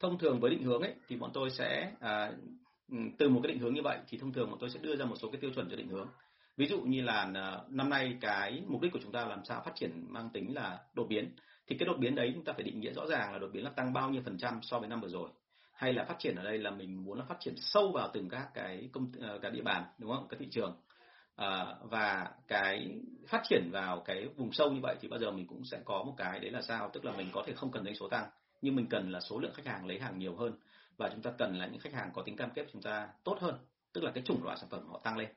Thông thường với định hướng ấy thì bọn tôi sẽ à, ừ, từ một cái định hướng như vậy thì thông thường bọn tôi sẽ đưa ra một số cái tiêu chuẩn cho định hướng. Ví dụ như là à, năm nay cái mục đích của chúng ta làm sao phát triển mang tính là đột biến thì cái đột biến đấy chúng ta phải định nghĩa rõ ràng là đột biến là tăng bao nhiêu phần trăm so với năm vừa rồi. Hay là phát triển ở đây là mình muốn là phát triển sâu vào từng các cái công ờ, cả địa bàn đúng không? Các thị trường à, và cái phát triển vào cái vùng sâu như vậy thì bao giờ mình cũng sẽ có một cái đấy là sao? Tức là mình có thể không cần doanh số tăng nhưng mình cần là số lượng khách hàng lấy hàng nhiều hơn. Và chúng ta cần là những khách hàng có tính cam kết chúng ta tốt hơn tức là cái chủng loại sản phẩm họ tăng lên.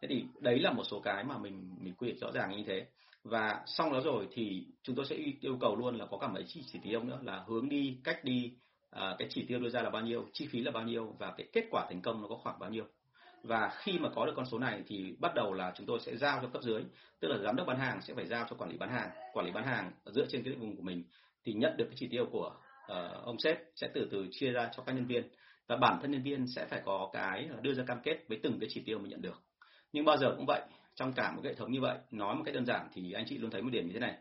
Thế thì đấy là một số cái mà mình mình quy định rõ ràng như thế. Và xong đó rồi thì chúng tôi sẽ yêu cầu luôn là có cả mấy chỉ, chỉ tiêu nữa là hướng đi cách đi à, cái chỉ tiêu đưa ra là bao nhiêu chi phí là bao nhiêu và cái kết quả thành công nó có khoảng bao nhiêu và khi mà có được con số này thì bắt đầu là chúng tôi sẽ giao cho cấp dưới tức là giám đốc bán hàng sẽ phải giao cho quản lý bán hàng. Quản lý bán hàng dựa trên cái vùng của mình thì nhận được cái chỉ tiêu của uh, ông sếp sẽ từ từ chia ra cho các nhân viên. Và bản thân nhân viên sẽ phải có cái đưa ra cam kết với từng cái chỉ tiêu mình nhận được. Nhưng bao giờ cũng vậy trong cả một hệ thống như vậy nói một cách đơn giản thì anh chị luôn thấy một điểm như thế này.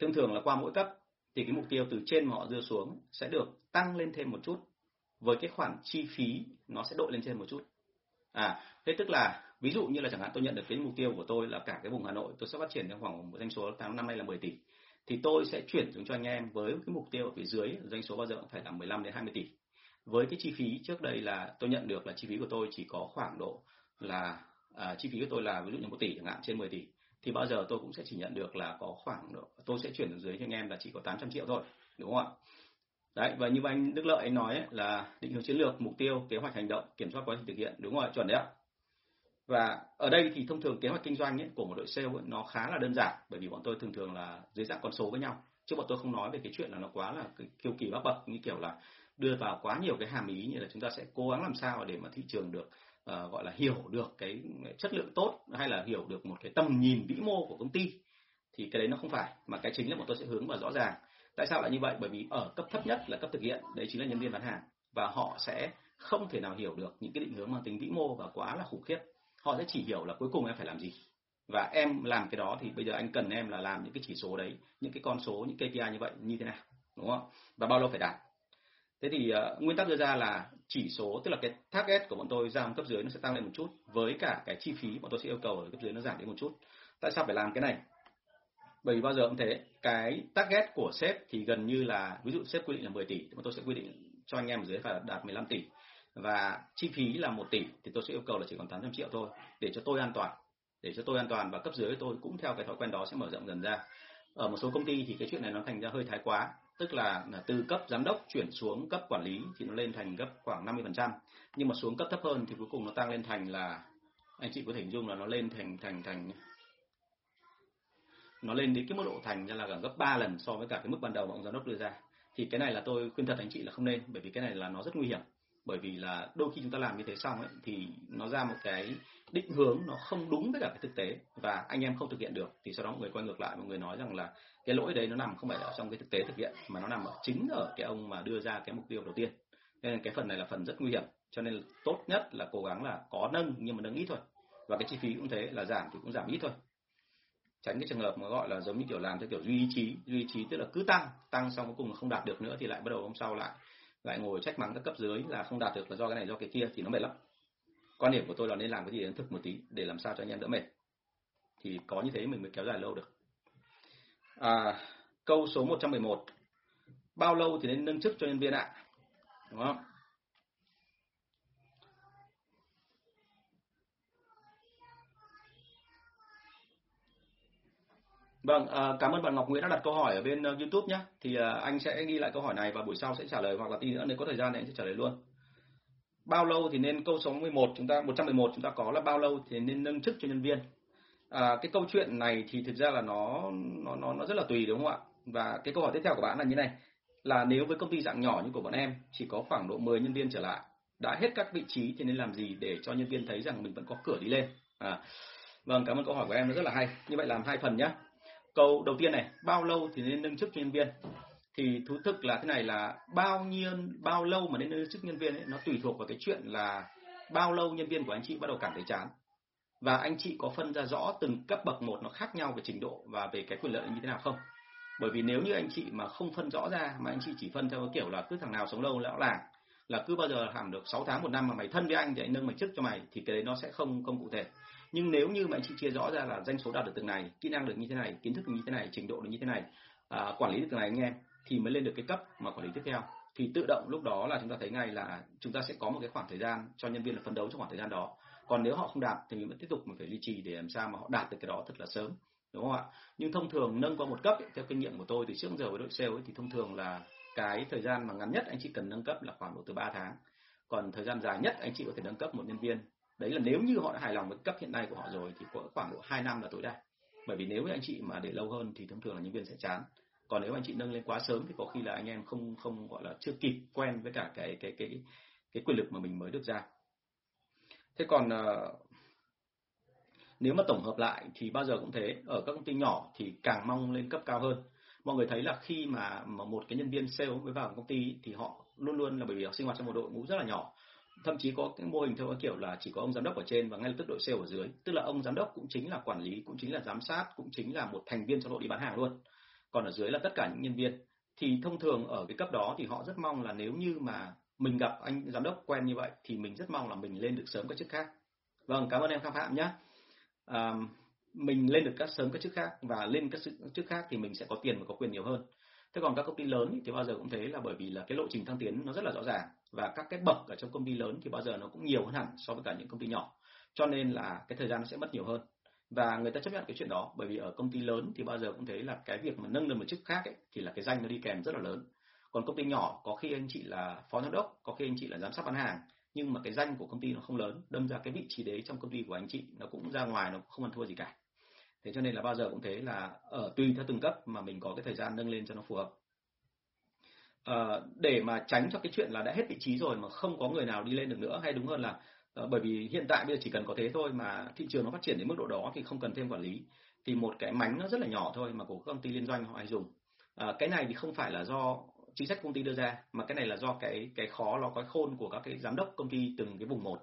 Thông thường là qua mỗi cấp thì cái mục tiêu từ trên mà họ đưa xuống sẽ được tăng lên thêm một chút với cái khoản chi phí nó sẽ đội lên trên một chút à thế tức là ví dụ như là chẳng hạn tôi nhận được cái mục tiêu của tôi là cả cái vùng Hà Nội tôi sẽ phát triển trong khoảng một doanh số tháng năm nay là 10 tỷ thì tôi sẽ chuyển xuống cho anh em với cái mục tiêu ở phía dưới doanh số bao giờ cũng phải là 15 đến 20 tỷ. Với cái chi phí trước đây là tôi nhận được là chi phí của tôi chỉ có khoảng độ là à, chi phí của tôi là ví dụ như một tỷ chẳng hạn trên 10 tỷ thì bao giờ tôi cũng sẽ chỉ nhận được là có khoảng độ tôi sẽ chuyển xuống dưới cho anh em là chỉ có 800 triệu thôi đúng không ạ? Đấy và như anh Đức Lợi anh nói ấy, là định hướng chiến lược mục tiêu kế hoạch hành động kiểm soát quá trình thực hiện. Đúng không ạ chuẩn đấy ạ. Và ở đây thì thông thường kế hoạch kinh doanh ấy, của một đội sale ấy, nó khá là đơn giản bởi vì bọn tôi thường thường là dưới dạng con số với nhau. Chứ bọn tôi không nói về cái chuyện là nó quá là kiêu kỳ bác bậc như kiểu là đưa vào quá nhiều cái hàm ý như là chúng ta sẽ cố gắng làm sao để mà thị trường được uh, gọi là hiểu được cái chất lượng tốt hay là hiểu được một cái tầm nhìn vĩ mô của công ty. Thì cái đấy nó không phải mà cái chính là bọn tôi sẽ hướng vào rõ ràng tại sao lại như vậy? Bởi vì ở cấp thấp nhất là cấp thực hiện đấy chính là nhân viên bán hàng. Và họ sẽ không thể nào hiểu được những cái định hướng mang tính vĩ mô và quá là khủng khiếp. Họ sẽ chỉ hiểu là cuối cùng em phải làm gì. Và em làm cái đó thì bây giờ anh cần em là làm những cái chỉ số đấy những cái con số những KPI như vậy như thế nào đúng không? Và bao lâu phải đạt? Thế thì uh, nguyên tắc đưa ra là chỉ số tức là cái target của bọn tôi giao cấp dưới nó sẽ tăng lên một chút. Với cả cái chi phí bọn tôi sẽ yêu cầu ở cấp dưới nó giảm đi một chút. Tại sao phải làm cái này? Bởi vì bao giờ cũng thế cái target của sếp thì gần như là ví dụ sếp quy định là 10 tỷ thì tôi sẽ quy định cho anh em ở dưới phải đạt 15 tỷ. Và chi phí là 1 tỷ thì tôi sẽ yêu cầu là chỉ còn 800 triệu thôi để cho tôi an toàn để cho tôi an toàn và cấp dưới tôi cũng theo cái thói quen đó sẽ mở rộng dần ra. Ở một số công ty thì cái chuyện này nó thành ra hơi thái quá tức là, là từ cấp giám đốc chuyển xuống cấp quản lý thì nó lên thành gấp khoảng 50% nhưng mà xuống cấp thấp hơn thì cuối cùng nó tăng lên thành là anh chị có thể hình dung là nó lên thành thành thành nó lên đến cái mức độ thành ra là gần gấp 3 lần so với cả cái mức ban đầu mà ông giám đốc đưa ra. Thì cái này là tôi khuyên thật anh chị là không nên, bởi vì cái này là nó rất nguy hiểm. Bởi vì là đôi khi chúng ta làm như thế xong ấy, thì nó ra một cái định hướng nó không đúng với cả cái thực tế và anh em không thực hiện được. Thì sau đó mọi người quay ngược lại, mọi người nói rằng là cái lỗi đấy nó nằm không phải ở trong cái thực tế thực hiện, mà nó nằm ở chính ở cái ông mà đưa ra cái mục tiêu đầu tiên. Nên cái phần này là phần rất nguy hiểm, cho nên là tốt nhất là cố gắng là có nâng nhưng mà nâng ít thôi. Và cái chi phí cũng thế, là giảm thì cũng giảm ít thôi tránh cái trường hợp mà gọi là giống như kiểu làm theo kiểu duy trì duy trì tức là cứ tăng tăng xong cuối cùng không đạt được nữa thì lại bắt đầu hôm sau lại lại ngồi trách mắng các cấp dưới là không đạt được là do cái này do cái kia thì nó mệt lắm. Quan điểm của tôi là nên làm cái gì đến thực một tí để làm sao cho anh em đỡ mệt. Thì có như thế mình mới kéo dài lâu được. À, câu số 111 bao lâu thì nên nâng chức cho nhân viên ạ? Đúng không? Vâng, à, cảm ơn bạn Ngọc Nguyễn đã đặt câu hỏi ở bên uh, YouTube nhé. Thì uh, anh sẽ ghi lại câu hỏi này và buổi sau sẽ trả lời hoặc là tí nữa nếu có thời gian thì anh sẽ trả lời luôn. Bao lâu thì nên câu số 11 chúng ta 111 chúng ta có là bao lâu thì nên nâng chức cho nhân viên. À, cái câu chuyện này thì thực ra là nó nó nó nó rất là tùy đúng không ạ? Và cái câu hỏi tiếp theo của bạn là như này là nếu với công ty dạng nhỏ như của bọn em chỉ có khoảng độ 10 nhân viên trở lại đã hết các vị trí thì nên làm gì để cho nhân viên thấy rằng mình vẫn có cửa đi lên à, vâng cảm ơn câu hỏi của em nó rất là hay như vậy làm hai phần nhé câu đầu tiên này bao lâu thì nên nâng chức nhân viên? Thì thú thực là thế này là bao nhiêu bao lâu mà nên nâng chức nhân viên ấy, nó tùy thuộc vào cái chuyện là bao lâu nhân viên của anh chị bắt đầu cảm thấy chán. Và anh chị có phân ra rõ từng cấp bậc một nó khác nhau về trình độ và về cái quyền lợi như thế nào không? Bởi vì nếu như anh chị mà không phân rõ ra mà anh chị chỉ phân theo cái kiểu là cứ thằng nào sống lâu lão làng là cứ bao giờ làm được 6 tháng một năm mà mày thân với anh thì anh nâng mày chức cho mày thì cái đấy nó sẽ không không cụ thể nhưng nếu như mà anh chị chia rõ ra là doanh số đạt được từng này kỹ năng được như thế này kiến thức được như thế này trình độ được như thế này à, quản lý được từng này anh em thì mới lên được cái cấp mà quản lý tiếp theo. Thì tự động lúc đó là chúng ta thấy ngay là chúng ta sẽ có một cái khoảng thời gian cho nhân viên là phấn đấu trong khoảng thời gian đó. Còn nếu họ không đạt thì mình vẫn tiếp tục mình phải duy trì để làm sao mà họ đạt được cái đó thật là sớm đúng không ạ? Nhưng thông thường nâng qua một cấp ấy, theo kinh nghiệm của tôi từ trước giờ với đội sale ấy, thì thông thường là cái thời gian mà ngắn nhất anh chị cần nâng cấp là khoảng độ từ 3 tháng. Còn thời gian dài nhất anh chị có thể nâng cấp một nhân viên đấy là nếu như họ đã hài lòng với cấp hiện nay của họ rồi thì có khoảng độ 2 năm là tối đa. Bởi vì nếu anh chị mà để lâu hơn thì thông thường là nhân viên sẽ chán. Còn nếu anh chị nâng lên quá sớm thì có khi là anh em không không gọi là chưa kịp quen với cả cái cái cái cái quyền lực mà mình mới được ra. Thế còn ờ, nếu mà tổng hợp lại thì bao giờ cũng thế. Ở các công ty nhỏ thì càng mong lên cấp cao hơn. Mọi người thấy là khi mà, mà một cái nhân viên sale mới vào công ty thì họ luôn luôn là bởi vì họ sinh hoạt trong một đội ngũ rất là nhỏ thậm chí có cái mô hình theo cái kiểu là chỉ có ông giám đốc ở trên và ngay lập tức đội sale ở dưới. Tức là ông giám đốc cũng chính là quản lý cũng chính là giám sát cũng chính là một thành viên trong đội đi bán hàng luôn. Còn ở dưới là tất cả những nhân viên. Thì thông thường ở cái cấp đó thì họ rất mong là nếu như mà mình gặp anh giám đốc quen như vậy thì mình rất mong là mình lên được sớm các chức khác. Vâng cảm ơn em khang phạm nhé à, mình lên được các sớm các chức khác và lên các chức khác thì mình sẽ có tiền và có quyền nhiều hơn. Thế còn các công ty lớn thì bao giờ cũng thế là bởi vì là cái lộ trình thăng tiến nó rất là rõ ràng và các cái bậc ở trong công ty lớn thì bao giờ nó cũng nhiều hơn hẳn so với cả những công ty nhỏ. Cho nên là cái thời gian nó sẽ mất nhiều hơn. Và người ta chấp nhận cái chuyện đó bởi vì ở công ty lớn thì bao giờ cũng thấy là cái việc mà nâng lên một chức khác ấy, thì là cái danh nó đi kèm rất là lớn. Còn công ty nhỏ có khi anh chị là phó giám đốc có khi anh chị là giám sát bán hàng nhưng mà cái danh của công ty nó không lớn đâm ra cái vị trí đấy trong công ty của anh chị nó cũng ra ngoài nó không ăn thua gì cả. Thế cho nên là bao giờ cũng thế là ở tùy theo từng cấp mà mình có cái thời gian nâng lên cho nó phù hợp uh, để mà tránh cho cái chuyện là đã hết vị trí rồi mà không có người nào đi lên được nữa hay đúng hơn là uh, bởi vì hiện tại bây giờ chỉ cần có thế thôi mà thị trường nó phát triển đến mức độ đó thì không cần thêm quản lý. Thì một cái mánh nó rất là nhỏ thôi mà của các công ty liên doanh họ hay dùng. Uh, cái này thì không phải là do chính sách công ty đưa ra mà cái này là do cái cái khó nó có khôn của các cái giám đốc công ty từng cái vùng một.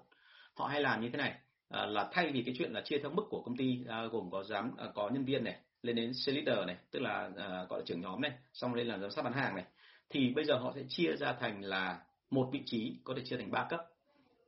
Họ hay làm như thế này à, là thay vì cái chuyện là chia theo mức của công ty à, gồm có giám à, có nhân viên này lên đến sales leader này tức là à, gọi là trưởng nhóm này xong lên là giám sát bán hàng này thì bây giờ họ sẽ chia ra thành là một vị trí có thể chia thành ba cấp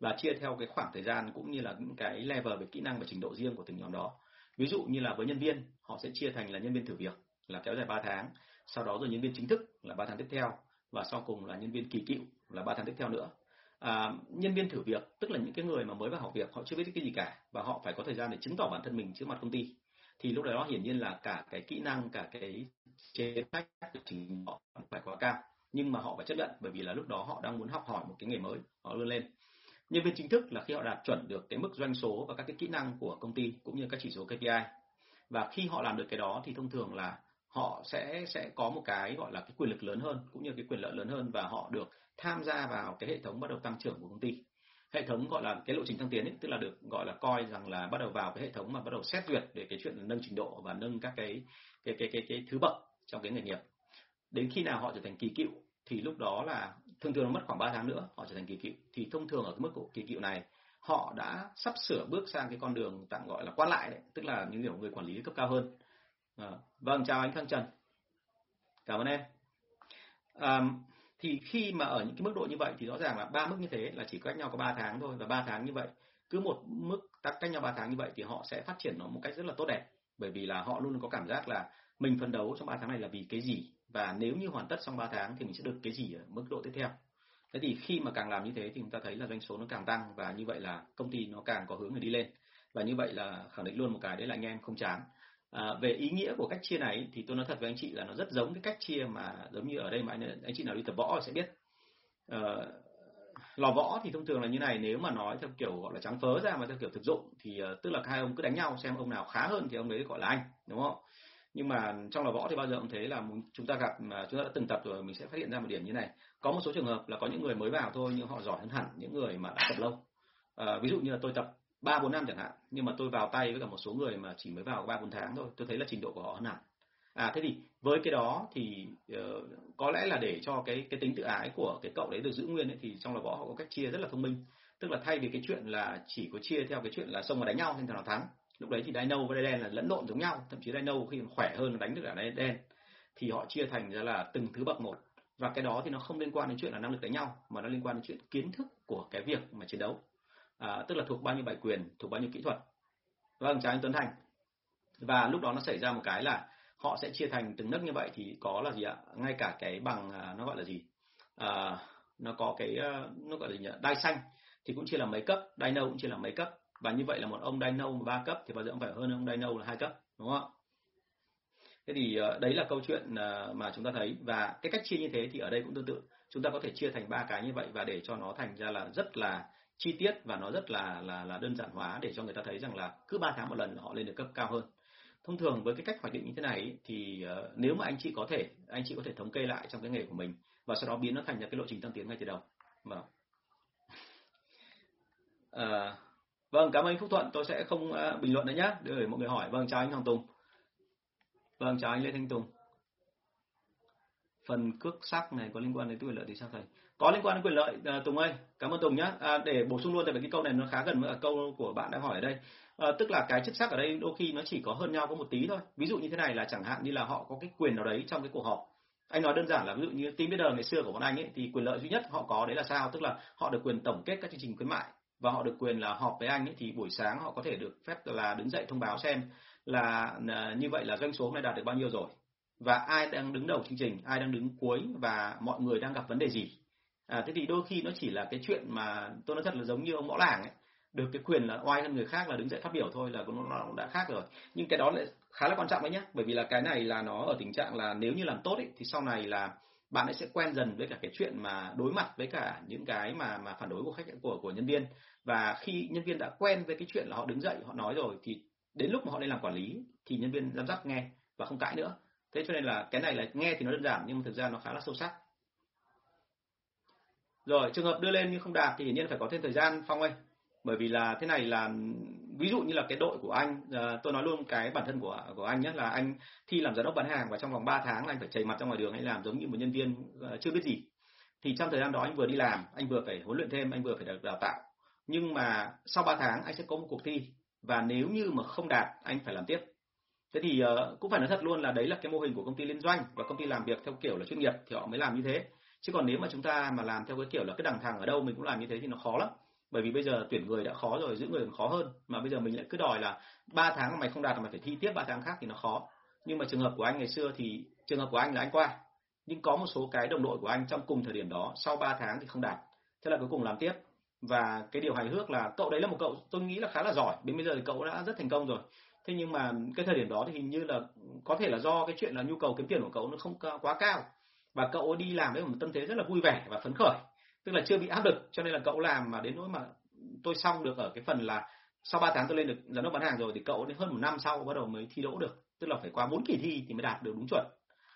và chia theo cái khoảng thời gian cũng như là những cái level về kỹ năng và trình độ riêng của từng nhóm đó. Ví dụ như là với nhân viên họ sẽ chia thành là nhân viên thử việc là kéo dài 3 tháng sau đó rồi nhân viên chính thức là 3 tháng tiếp theo và sau cùng là nhân viên kỳ cựu là 3 tháng tiếp theo nữa. À, nhân viên thử việc tức là những cái người mà mới vào học việc họ chưa biết cái gì cả và họ phải có thời gian để chứng tỏ bản thân mình trước mặt công ty thì lúc đó hiển nhiên là cả cái kỹ năng, cả cái chế sách chính họ phải quá cao. Nhưng mà họ phải chấp nhận, bởi vì là lúc đó họ đang muốn học hỏi một cái nghề mới, họ luôn lên. Nhân viên chính thức là khi họ đạt chuẩn được cái mức doanh số và các cái kỹ năng của công ty cũng như các chỉ số KPI và khi họ làm được cái đó thì thông thường là họ sẽ sẽ có một cái gọi là cái quyền lực lớn hơn, cũng như cái quyền lợi lớn hơn và họ được tham gia vào cái hệ thống bắt đầu tăng trưởng của công ty hệ thống gọi là cái lộ trình thăng tiến ấy, tức là được gọi là coi rằng là bắt đầu vào cái hệ thống mà bắt đầu xét duyệt để cái chuyện là nâng trình độ và nâng các cái cái cái cái, cái thứ bậc trong cái nghề nghiệp. Đến khi nào họ trở thành kỳ cựu thì lúc đó là thường thường nó mất khoảng 3 tháng nữa họ trở thành kỳ cựu. Thì thông thường ở cái mức của kỳ cựu này họ đã sắp sửa bước sang cái con đường tạm gọi là quan lại đấy tức là những kiểu người quản lý cấp cao hơn. À, vâng chào anh Khang Trần. Cảm ơn em. À, thì khi mà ở những cái mức độ như vậy thì rõ ràng là ba mức như thế là chỉ cách nhau có 3 tháng thôi. Và 3 tháng như vậy, cứ một mức cách nhau 3 tháng như vậy thì họ sẽ phát triển nó một cách rất là tốt đẹp. Bởi vì là họ luôn có cảm giác là mình phấn đấu trong 3 tháng này là vì cái gì? Và nếu như hoàn tất trong 3 tháng thì mình sẽ được cái gì ở mức độ tiếp theo? Thế thì khi mà càng làm như thế thì chúng ta thấy là doanh số nó càng tăng và như vậy là công ty nó càng có hướng để đi lên. Và như vậy là khẳng định luôn một cái đấy là anh em không chán. À, về ý nghĩa của cách chia này thì tôi nói thật với anh chị là nó rất giống cái cách chia mà giống như ở đây mà anh anh chị nào đi tập võ sẽ biết. À, lò võ thì thông thường là như này nếu mà nói theo kiểu gọi là trắng phớ ra mà theo kiểu thực dụng thì uh, tức là hai ông cứ đánh nhau xem ông nào khá hơn thì ông đấy gọi là anh đúng không? Nhưng mà trong lò võ thì bao giờ cũng thế là chúng ta gặp mà chúng ta đã từng tập rồi mình sẽ phát hiện ra một điểm như này. Có một số trường hợp là có những người mới vào thôi nhưng họ giỏi hơn hẳn những người mà đã tập lâu. À, ví dụ như là tôi tập ba bốn năm chẳng hạn nhưng mà tôi vào tay với cả một số người mà chỉ mới vào ba bốn tháng thôi tôi thấy là trình độ của họ hơn hẳn. À thế thì với cái đó thì uh, có lẽ là để cho cái cái tính tự ái của cái cậu đấy được giữ nguyên ấy, thì trong là võ họ có cách chia rất là thông minh. Tức là thay vì cái chuyện là chỉ có chia theo cái chuyện là xông vào đánh nhau thì thằng nào thắng lúc đấy thì Đai Nâu với Đai đen là lẫn lộn giống nhau thậm chí Đai Nâu khi khỏe hơn đánh được cả Đai đen thì họ chia thành ra là từng thứ bậc một. Và cái đó thì nó không liên quan đến chuyện là năng lực đánh nhau mà nó liên quan đến chuyện kiến thức của cái việc mà chiến đấu à, tức là thuộc bao nhiêu bài quyền thuộc bao nhiêu kỹ thuật. Vâng chào anh Tuấn Thành. Và lúc đó nó xảy ra một cái là họ sẽ chia thành từng nấc như vậy thì có là gì ạ? Ngay cả cái bằng à, nó gọi là gì? À, nó có cái à, nó gọi là gì nhỉ? Đai xanh thì cũng chia là mấy cấp đai nâu cũng chia là mấy cấp. Và như vậy là một ông đai nâu ba cấp thì bao giờ cũng phải hơn ông đai nâu là hai cấp đúng không ạ? Thế thì à, đấy là câu chuyện à, mà chúng ta thấy. Và cái cách chia như thế thì ở đây cũng tương tự. Chúng ta có thể chia thành ba cái như vậy và để cho nó thành ra là rất là chi tiết và nó rất là là là đơn giản hóa để cho người ta thấy rằng là cứ 3 tháng một lần họ lên được cấp cao hơn. Thông thường với cái cách hoạch định như thế này thì uh, nếu mà anh chị có thể anh chị có thể thống kê lại trong cái nghề của mình và sau đó biến nó thành ra cái lộ trình tăng tiến ngay từ đầu. Vâng. À, vâng cảm ơn anh Phúc Thuận. Tôi sẽ không uh, bình luận nữa nhé để mọi người hỏi. Vâng chào anh Hoàng Tùng. Vâng chào anh Lê Thanh Tùng. Phần cước sắc này có liên quan đến quyền lợi thì sao thầy có liên quan đến quyền lợi à, Tùng ơi cảm ơn Tùng nhé à, để bổ sung luôn tại vì cái câu này nó khá gần với câu của bạn đã hỏi ở đây. À, tức là cái chức sắc ở đây đôi khi nó chỉ có hơn nhau có một tí thôi. Ví dụ như thế này là chẳng hạn như là họ có cái quyền nào đấy trong cái cuộc họp. Anh nói đơn giản là ví dụ như team leader ngày xưa của bọn anh ấy thì quyền lợi duy nhất họ có đấy là sao? Tức là họ được quyền tổng kết các chương trình khuyến mại và họ được quyền là họp với anh ấy thì buổi sáng họ có thể được phép là đứng dậy thông báo xem là, là như vậy là doanh số hôm nay đạt được bao nhiêu rồi. Và ai đang đứng đầu chương trình ai đang đứng cuối và mọi người đang gặp vấn đề gì à, thế thì đôi khi nó chỉ là cái chuyện mà tôi nói thật là giống như ông võ làng ấy. Được cái quyền là oai hơn người khác là đứng dậy phát biểu thôi là nó đã khác rồi. Nhưng cái đó lại khá là quan trọng đấy nhé bởi vì là cái này là nó ở tình trạng là nếu như làm tốt ấy, thì sau này là bạn ấy sẽ quen dần với cả cái chuyện mà đối mặt với cả những cái mà mà phản đối của khách của của nhân viên. Và khi nhân viên đã quen với cái chuyện là họ đứng dậy họ nói rồi thì đến lúc mà họ lên làm quản lý thì nhân viên giám sát nghe và không cãi nữa. Thế cho nên là cái này là nghe thì nó đơn giản nhưng mà thực ra nó khá là sâu sắc rồi trường hợp đưa lên nhưng không đạt thì hiển nhiên phải có thêm thời gian phong ơi. Bởi vì là thế này là ví dụ như là cái đội của anh ờ, tôi nói luôn cái bản thân của của anh nhé là anh thi làm giám đốc bán hàng và trong vòng 3 tháng là anh phải chảy mặt ra ngoài đường hay làm giống như một nhân viên ờ, chưa biết gì. Thì trong thời gian đó anh vừa đi làm anh vừa phải huấn luyện thêm anh vừa phải được đào tạo. Nhưng mà sau 3 tháng anh sẽ có một cuộc thi và nếu như mà không đạt anh phải làm tiếp. Thế thì uh, cũng phải nói thật luôn là đấy là cái mô hình của công ty liên doanh và công ty làm việc theo kiểu là chuyên nghiệp thì họ mới làm như thế chứ còn nếu mà chúng ta mà làm theo cái kiểu là cái đằng thẳng ở đâu mình cũng làm như thế thì nó khó lắm. Bởi vì bây giờ tuyển người đã khó rồi, giữ người còn khó hơn. Mà bây giờ mình lại cứ đòi là ba tháng mà mày không đạt thì mày phải thi tiếp ba tháng khác thì nó khó. Nhưng mà trường hợp của anh ngày xưa thì, trường hợp của anh là anh qua. Nhưng có một số cái đồng đội của anh trong cùng thời điểm đó, sau 3 tháng thì không đạt. Thế là cuối cùng làm tiếp. Và cái điều hài hước là cậu đấy là một cậu tôi nghĩ là khá là giỏi. Đến bây giờ thì cậu đã rất thành công rồi. Thế nhưng mà cái thời điểm đó thì hình như là có thể là do cái chuyện là nhu cầu kiếm tiền của cậu nó không quá cao và cậu đi làm với một tâm thế rất là vui vẻ và phấn khởi. Tức là chưa bị áp lực, cho nên là cậu làm mà đến nỗi mà tôi xong được ở cái phần là sau 3 tháng tôi lên được giám đốc bán hàng rồi thì cậu đến hơn một năm sau bắt đầu mới thi đỗ được. Tức là phải qua bốn kỳ thi thì mới đạt được đúng chuẩn.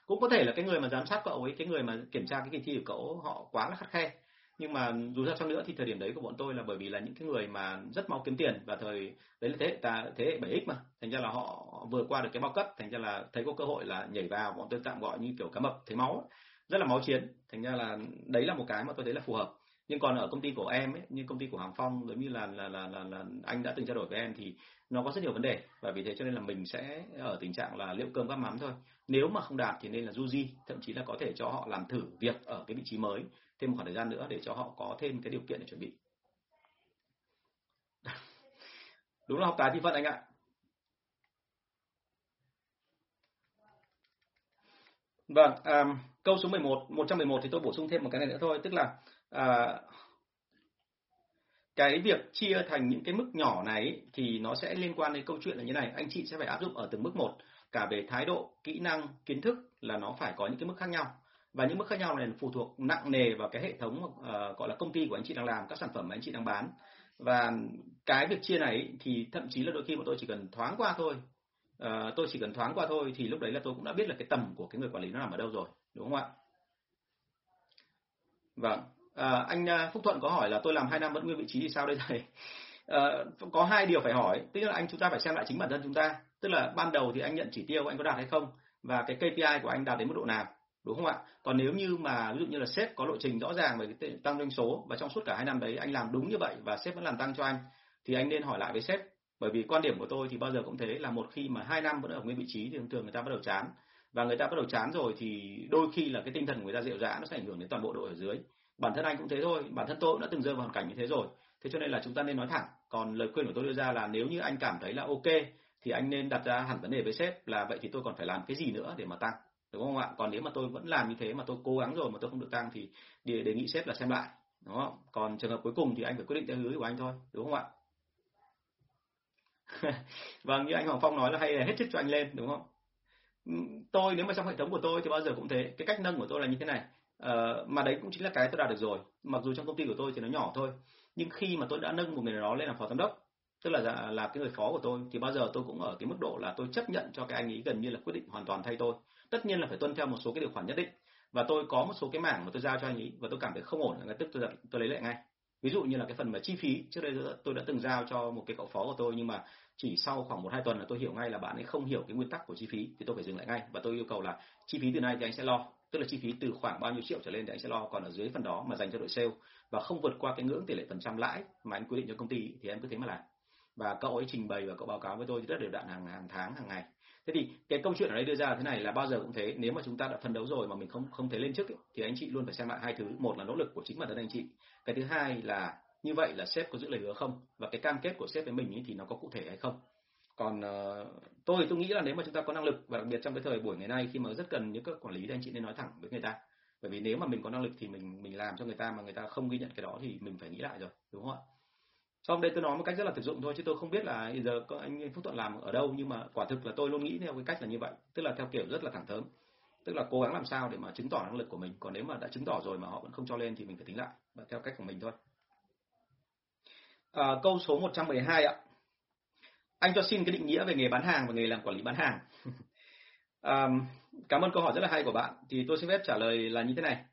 Cũng có thể là cái người mà giám sát cậu ấy, cái người mà kiểm tra cái kỳ thi của cậu họ quá là khắt khe. Nhưng mà dù sao chăng nữa thì thời điểm đấy của bọn tôi là bởi vì là những cái người mà rất mau kiếm tiền và thời đấy là thế hệ ta, thế hệ 7x mà. Thành ra là họ vừa qua được cái bao cấp, thành ra là thấy có cơ hội là nhảy vào, bọn tôi tạm gọi như kiểu cá mập, thấy máu rất là máu chiến. Thành ra là đấy là một cái mà tôi thấy là phù hợp. Nhưng còn ở công ty của em ấy như công ty của Hoàng Phong giống như là là là là, là anh đã từng trao đổi với em thì nó có rất nhiều vấn đề. Và vì thế cho nên là mình sẽ ở tình trạng là liệu cơm gắp mắm thôi. Nếu mà không đạt thì nên là du di thậm chí là có thể cho họ làm thử việc ở cái vị trí mới thêm một khoảng thời gian nữa để cho họ có thêm cái điều kiện để chuẩn bị. Đúng là học tài thi phận anh ạ. Vâng, à, câu số 11, 111 thì tôi bổ sung thêm một cái này nữa thôi, tức là à, cái việc chia thành những cái mức nhỏ này thì nó sẽ liên quan đến câu chuyện là như này, anh chị sẽ phải áp dụng ở từng mức một, cả về thái độ, kỹ năng, kiến thức là nó phải có những cái mức khác nhau. Và những mức khác nhau này phụ thuộc nặng nề vào cái hệ thống uh, gọi là công ty của anh chị đang làm, các sản phẩm mà anh chị đang bán. Và cái việc chia này thì thậm chí là đôi khi bọn tôi chỉ cần thoáng qua thôi, uh, tôi chỉ cần thoáng qua thôi thì lúc đấy là tôi cũng đã biết là cái tầm của cái người quản lý nó nằm ở đâu rồi, đúng không ạ? Vâng, ờ, à, anh Phúc Thuận có hỏi là tôi làm hai năm vẫn nguyên vị trí thì sao đây thầy? À, có hai điều phải hỏi, tức là anh chúng ta phải xem lại chính bản thân chúng ta, tức là ban đầu thì anh nhận chỉ tiêu anh có đạt hay không và cái KPI của anh đạt đến mức độ nào, đúng không ạ? Còn nếu như mà ví dụ như là sếp có lộ trình rõ ràng về cái tăng doanh số và trong suốt cả hai năm đấy anh làm đúng như vậy và sếp vẫn làm tăng cho anh thì anh nên hỏi lại với sếp bởi vì quan điểm của tôi thì bao giờ cũng thế là một khi mà hai năm vẫn ở nguyên vị trí thì thường thường người ta bắt đầu chán. Và người ta bắt đầu chán rồi thì đôi khi là cái tinh thần của người ta dịu dã nó sẽ ảnh hưởng đến toàn bộ đội ở dưới. Bản thân anh cũng thế thôi bản thân tôi cũng đã từng rơi vào hoàn cảnh như thế rồi. Thế cho nên là chúng ta nên nói thẳng. Còn lời khuyên của tôi đưa ra là nếu như anh cảm thấy là ok thì anh nên đặt ra hẳn vấn đề với sếp là vậy thì tôi còn phải làm cái gì nữa để mà tăng đúng không ạ? Còn nếu mà tôi vẫn làm như thế mà tôi cố gắng rồi mà tôi không được tăng thì đề, đề nghị sếp là xem lại đúng không? Còn trường hợp cuối cùng thì anh phải quyết định theo hướng của anh thôi đúng không ạ? vâng như anh Hoàng Phong nói là hay là hết chức cho anh lên đúng không? Ừ, tôi nếu mà trong hệ thống của tôi thì bao giờ cũng thế. Cái cách nâng của tôi là như thế này. Uh, mà đấy cũng chính là cái tôi đạt được rồi. Mặc dù trong công ty của tôi thì nó nhỏ thôi nhưng khi mà tôi đã nâng một người nào đó lên làm phó giám đốc tức là là cái người phó của tôi thì bao giờ tôi cũng ở cái mức độ là tôi chấp nhận cho cái anh ấy gần như là quyết định hoàn toàn thay tôi. Tất nhiên là phải tuân theo một số cái điều khoản nhất định. Và tôi có một số cái mảng mà tôi giao cho anh ấy và tôi cảm thấy không ổn ngay tức tôi tôi lấy lại ngay ví dụ như là cái phần mà chi phí, trước đây tôi đã từng giao cho một cái cậu phó của tôi, nhưng mà chỉ sau khoảng một, hai tuần là tôi hiểu ngay là bạn ấy không hiểu cái nguyên tắc của chi phí, thì tôi phải dừng lại ngay. Và tôi yêu cầu là chi phí từ nay thì anh sẽ lo, tức là chi phí từ khoảng bao nhiêu triệu trở lên thì anh sẽ lo, còn ở dưới phần đó mà dành cho đội sale. Và không vượt qua cái ngưỡng tỷ lệ phần trăm lãi mà anh quy định cho công ty thì em cứ thế mà làm. Và cậu ấy trình bày và cậu báo cáo với tôi rất đều đặn hàng hàng tháng, hàng ngày thế thì cái câu chuyện ở đây đưa ra là thế này là bao giờ cũng thế. Nếu mà chúng ta đã phấn đấu rồi mà mình không không thể lên trước ấy, thì anh chị luôn phải xem lại hai thứ. Một là nỗ lực của chính bản thân anh chị. Cái thứ hai là như vậy là sếp có giữ lời hứa không? Và cái cam kết của sếp với mình ấy thì nó có cụ thể hay không? Còn uh, tôi tôi nghĩ là nếu mà chúng ta có năng lực và đặc biệt trong cái thời buổi ngày nay khi mà rất cần những các quản lý thì anh chị nên nói thẳng với người ta. Bởi vì nếu mà mình có năng lực thì mình mình làm cho người ta mà người ta không ghi nhận cái đó thì mình phải nghĩ lại rồi đúng không ạ? Xong đây tôi nói một cách rất là thực dụng thôi chứ tôi không biết là bây giờ có anh Phúc Thuận làm ở đâu nhưng mà quả thực là tôi luôn nghĩ theo cái cách là như vậy tức là theo kiểu rất là thẳng thớm. Tức là cố gắng làm sao để mà chứng tỏ năng lực của mình còn nếu mà đã chứng tỏ rồi mà họ vẫn không cho lên thì mình phải tính lại và theo cách của mình thôi. À, câu số 112 ạ. Anh cho xin cái định nghĩa về nghề bán hàng và nghề làm quản lý bán hàng. À, cảm ơn câu hỏi rất là hay của bạn. Thì tôi xin phép trả lời là như thế này.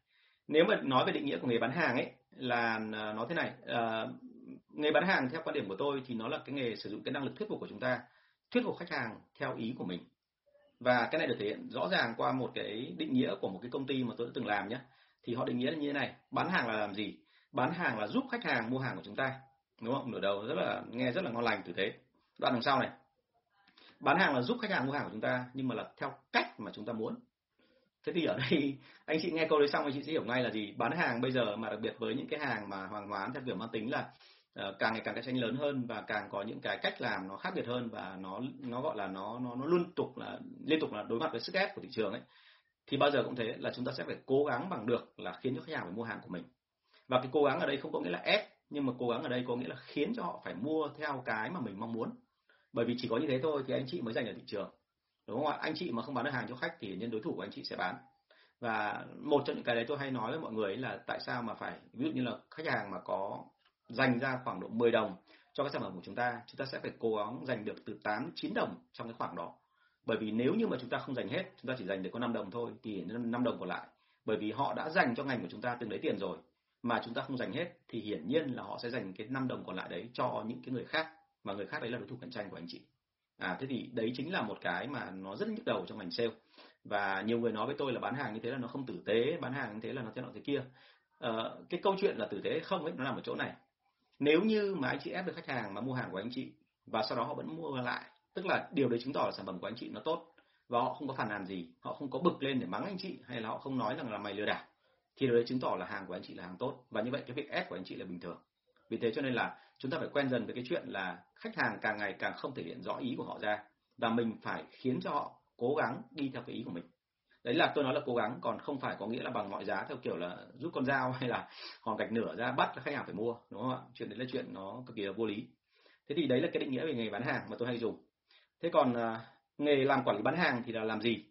Nếu mà nói về định nghĩa của nghề bán hàng ấy là à, nó nói thế này. À, nghề bán hàng theo quan điểm của tôi thì nó là cái nghề sử dụng cái năng lực thuyết phục của chúng ta thuyết phục khách hàng theo ý của mình. Và cái này được thể hiện rõ ràng qua một cái định nghĩa của một cái công ty mà tôi đã từng làm nhé. Thì họ định nghĩa là như thế này bán hàng là làm gì? Bán hàng là giúp khách hàng mua hàng của chúng ta. Đúng không? Nửa đầu rất là nghe rất là ngon lành tử thế. Đoạn đằng sau này. Bán hàng là giúp khách hàng mua hàng của chúng ta nhưng mà là theo cách mà chúng ta muốn. Thế thì ở đây anh chị nghe câu đấy xong anh chị sẽ hiểu ngay là gì. Bán hàng bây giờ mà đặc biệt với những cái hàng mà hoàng hóa theo kiểu mang tính là uh, Ờ, càng ngày càng cạnh tranh lớn hơn và càng có những cái cách làm nó khác biệt hơn và nó nó gọi là nó nó nó liên tục là, liên tục là đối mặt với sức ép của thị trường ấy, thì bao giờ cũng thế là chúng ta sẽ phải cố gắng bằng được là khiến cho khách hàng phải mua hàng của mình. Và cái cố gắng ở đây không có nghĩa là ép, nhưng mà cố gắng ở đây có nghĩa là khiến cho họ phải mua theo cái mà mình mong muốn. Bởi vì chỉ có như thế thôi thì anh chị mới giành được thị trường, đúng không ạ? Anh chị mà không bán được hàng cho khách thì nhân đối thủ của anh chị sẽ bán. Và một trong những cái đấy tôi hay nói với mọi người là tại sao mà phải, ví dụ như là khách hàng mà có dành ra khoảng độ 10 đồng cho cái sản phẩm của chúng ta chúng ta sẽ phải cố gắng dành được từ 8 9 đồng trong cái khoảng đó. Bởi vì nếu như mà chúng ta không dành hết chúng ta chỉ dành được có 5 đồng thôi thì 5 đồng còn lại. Bởi vì họ đã dành cho ngành của chúng ta từng đấy tiền rồi mà chúng ta không dành hết thì hiển nhiên là họ sẽ dành cái 5 đồng còn lại đấy cho những cái người khác mà người khác đấy là đối thủ cạnh tranh của anh chị. À thế thì đấy chính là một cái mà nó rất nhức đầu trong ngành sale. Và nhiều người nói với tôi là bán hàng như thế là nó không tử tế bán hàng như thế là nó thế nọ thế kia. À, cái câu chuyện là tử tế hay không ấy nó nằm ở chỗ này nếu như mà anh chị ép được khách hàng mà mua hàng của anh chị và sau đó họ vẫn mua lại, tức là điều đấy chứng tỏ là sản phẩm của anh chị nó tốt và họ không có phản nàn gì, họ không có bực lên để mắng anh chị hay là họ không nói rằng là mày lừa đảo, thì điều đấy chứng tỏ là hàng của anh chị là hàng tốt. Và như vậy cái việc ép của anh chị là bình thường. Vì thế cho nên là chúng ta phải quen dần với cái chuyện là khách hàng càng ngày càng không thể hiện rõ ý của họ ra và mình phải khiến cho họ cố gắng đi theo cái ý của mình đấy là tôi nói là cố gắng, còn không phải có nghĩa là bằng mọi giá theo kiểu là rút con dao hay là hòn gạch nửa ra bắt khách hàng phải mua, đúng không ạ? Chuyện đấy là chuyện nó cực kỳ là vô lý. Thế thì đấy là cái định nghĩa về nghề bán hàng mà tôi hay dùng. Thế còn à, nghề làm quản lý bán hàng thì là làm gì?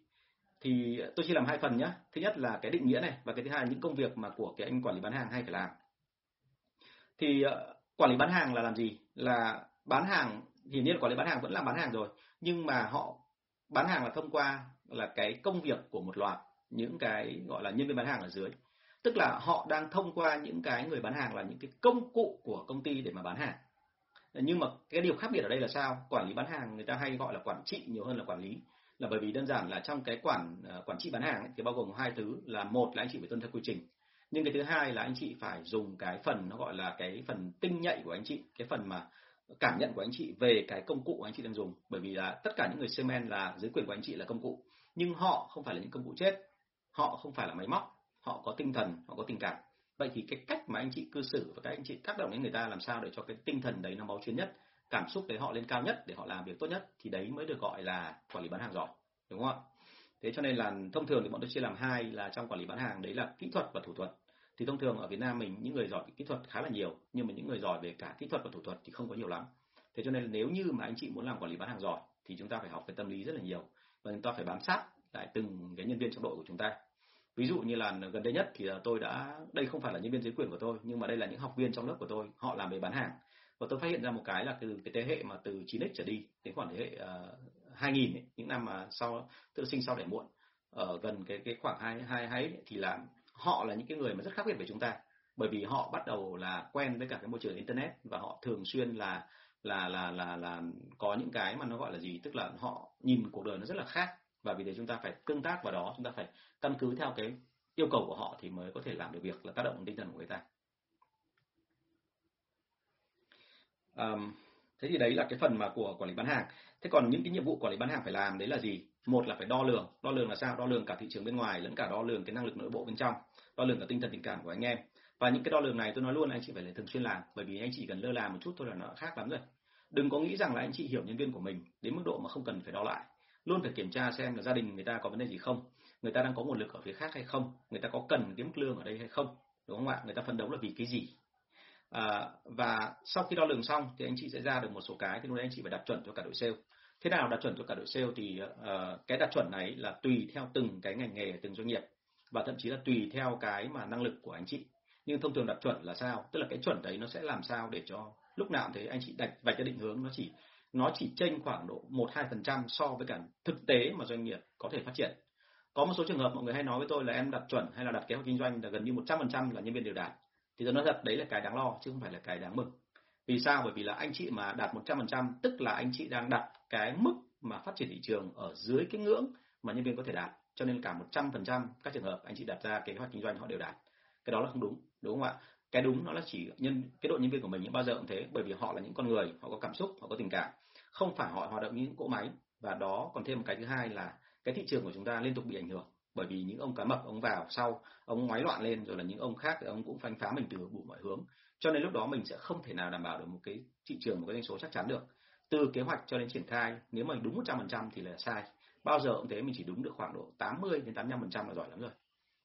Thì tôi chia làm hai phần nhé thứ nhất là cái định nghĩa này và cái thứ hai là những công việc mà của cái anh quản lý bán hàng hay phải làm. Thì ờ, quản lý bán hàng là làm gì? Là bán hàng, hiển nhiên quản lý bán hàng vẫn là bán hàng rồi, nhưng mà họ bán hàng là thông qua là cái công việc của một loạt những cái gọi là nhân viên bán hàng ở dưới. Tức là họ đang thông qua những cái người bán hàng là những cái công cụ của công ty để mà bán hàng. Nhưng mà cái điều khác biệt ở đây là sao? Quản lý bán hàng người ta hay gọi là quản trị nhiều hơn là quản lý. Là bởi vì đơn giản là trong cái quản ờ, quản trị bán hàng ấy, thì bao gồm hai thứ là một là anh chị phải tuân theo quy trình. Nhưng cái thứ hai là anh chị phải dùng cái phần nó gọi là cái phần tinh nhạy của anh chị cái phần mà cảm nhận của anh chị về cái công cụ của anh chị đang dùng. Bởi vì là tất cả những người salesman là dưới quyền của anh chị là công cụ nhưng họ không phải là những công cụ chết. Họ không phải là máy móc. Họ có tinh thần, họ có tình cảm. Vậy thì cái cách mà anh chị cư xử và các anh chị tác động đến người ta làm sao để cho cái tinh thần đấy nó máu chuyên nhất, cảm xúc đấy họ lên cao nhất để họ làm việc tốt nhất thì đấy mới được gọi là quản lý bán hàng giỏi, đúng không ạ? Thế cho nên là thông thường thì bọn tôi chia làm hai là trong quản lý bán hàng đấy là kỹ thuật và thủ thuật. Thì thông thường ở Việt Nam mình những người giỏi kỹ thuật khá là nhiều, nhưng mà những người giỏi về cả kỹ thuật và thủ thuật thì không có nhiều lắm. Thế cho nên nếu như mà anh chị muốn làm quản lý bán hàng giỏi thì chúng ta phải học về tâm lý rất là nhiều và chúng ta phải bám sát lại từng cái nhân viên trong đội của chúng ta. Ví dụ như là gần đây nhất thì tôi đã đây không phải là nhân viên dưới quyền của tôi nhưng mà đây là những học viên trong lớp của tôi họ làm về bán hàng. Và tôi phát hiện ra một cái là từ cái thế hệ mà từ 9x trở đi đến khoảng thế hệ ờ, uh, 2000 ấy, những năm mà sau tự sinh sau đẻ muộn ở gần cái cái khoảng hai hai hai thì là họ là những cái người mà rất khác biệt với chúng ta. Bởi vì họ bắt đầu là quen với cả cái môi trường internet và họ thường xuyên là là là là là có những cái mà nó gọi là gì? Tức là họ nhìn cuộc đời nó rất là khác. Và vì thế chúng ta phải tương tác vào đó chúng ta phải căn cứ theo cái yêu cầu của họ thì mới có thể làm được việc là tác động tinh thần của người ta. Um, thế thì đấy là cái phần mà của quản lý bán hàng. Thế còn những cái nhiệm vụ quản lý bán hàng phải làm đấy là gì? Một là phải đo lường. Đo lường là sao? Đo lường cả thị trường bên ngoài lẫn cả đo lường cái năng lực nội bộ bên trong. Đo lường cả tinh thần tình cảm của anh em và những cái đo lường này tôi nói luôn anh chị phải là thường xuyên làm bởi vì anh chị cần lơ là một chút thôi là nó khác lắm rồi. Đừng có nghĩ rằng là anh chị hiểu nhân viên của mình đến mức độ mà không cần phải đo lại. Luôn phải kiểm tra xem là gia đình người ta có vấn đề gì không người ta đang có nguồn lực ở phía khác hay không người ta có cần cái mức lương ở đây hay không đúng không ạ? Người ta phấn đấu là vì cái gì? À, và sau khi đo lường xong thì anh chị sẽ ra được một số cái thì lúc đấy anh chị phải đặt chuẩn cho cả đội sale. Thế nào đặt chuẩn cho cả đội sale thì uh, cái đặt chuẩn này là tùy theo từng cái ngành nghề từng doanh nghiệp và thậm chí là tùy theo cái mà năng lực của anh chị nhưng thông thường đặt chuẩn là sao? Tức là cái chuẩn đấy nó sẽ làm sao để cho lúc nào thế, anh chị đặt, vạch cái định hướng, nó chỉ nó chỉ chênh khoảng độ một, hai phần trăm so với cả thực tế mà doanh nghiệp có thể phát triển. Có một số trường hợp mọi người hay nói với tôi là em đặt chuẩn hay là đặt kế hoạch kinh doanh là gần như một trăm phần trăm là nhân viên đều đạt. Thì tôi nói thật, đấy là cái đáng lo, chứ không phải là cái đáng mừng. Vì sao? Bởi vì là anh chị mà đạt một trăm phần trăm, tức là anh chị đang đặt cái mức mà phát triển thị trường ở dưới cái ngưỡng mà nhân viên có thể đạt. Cho nên cả một trăm phần trăm các trường hợp anh chị đặt ra kế hoạch kinh doanh họ đều đạt. Cái đó là không đúng đúng không ạ? Cái đúng nó là chỉ nhân, cái đội nhân viên của mình những bao giờ cũng thế, bởi vì họ là những con người, họ có cảm xúc, họ có tình cảm. Không phải họ hoạt động như những cỗ máy. Và đó còn thêm một cái thứ hai là cái thị trường của chúng ta liên tục bị ảnh hưởng. Bởi vì những ông cá mập, ông vào, sau, ông ngoái loạn lên, rồi là những ông khác thì ông cũng phanh phá mình từ đủ mọi hướng. Cho nên lúc đó mình sẽ không thể nào đảm bảo được một cái thị trường, một cái doanh số chắc chắn được. Từ kế hoạch cho đến triển khai, nếu mà đúng 100% thì là sai. Bao giờ cũng thế, mình chỉ đúng được khoảng độ 80 đến 85% là giỏi lắm rồi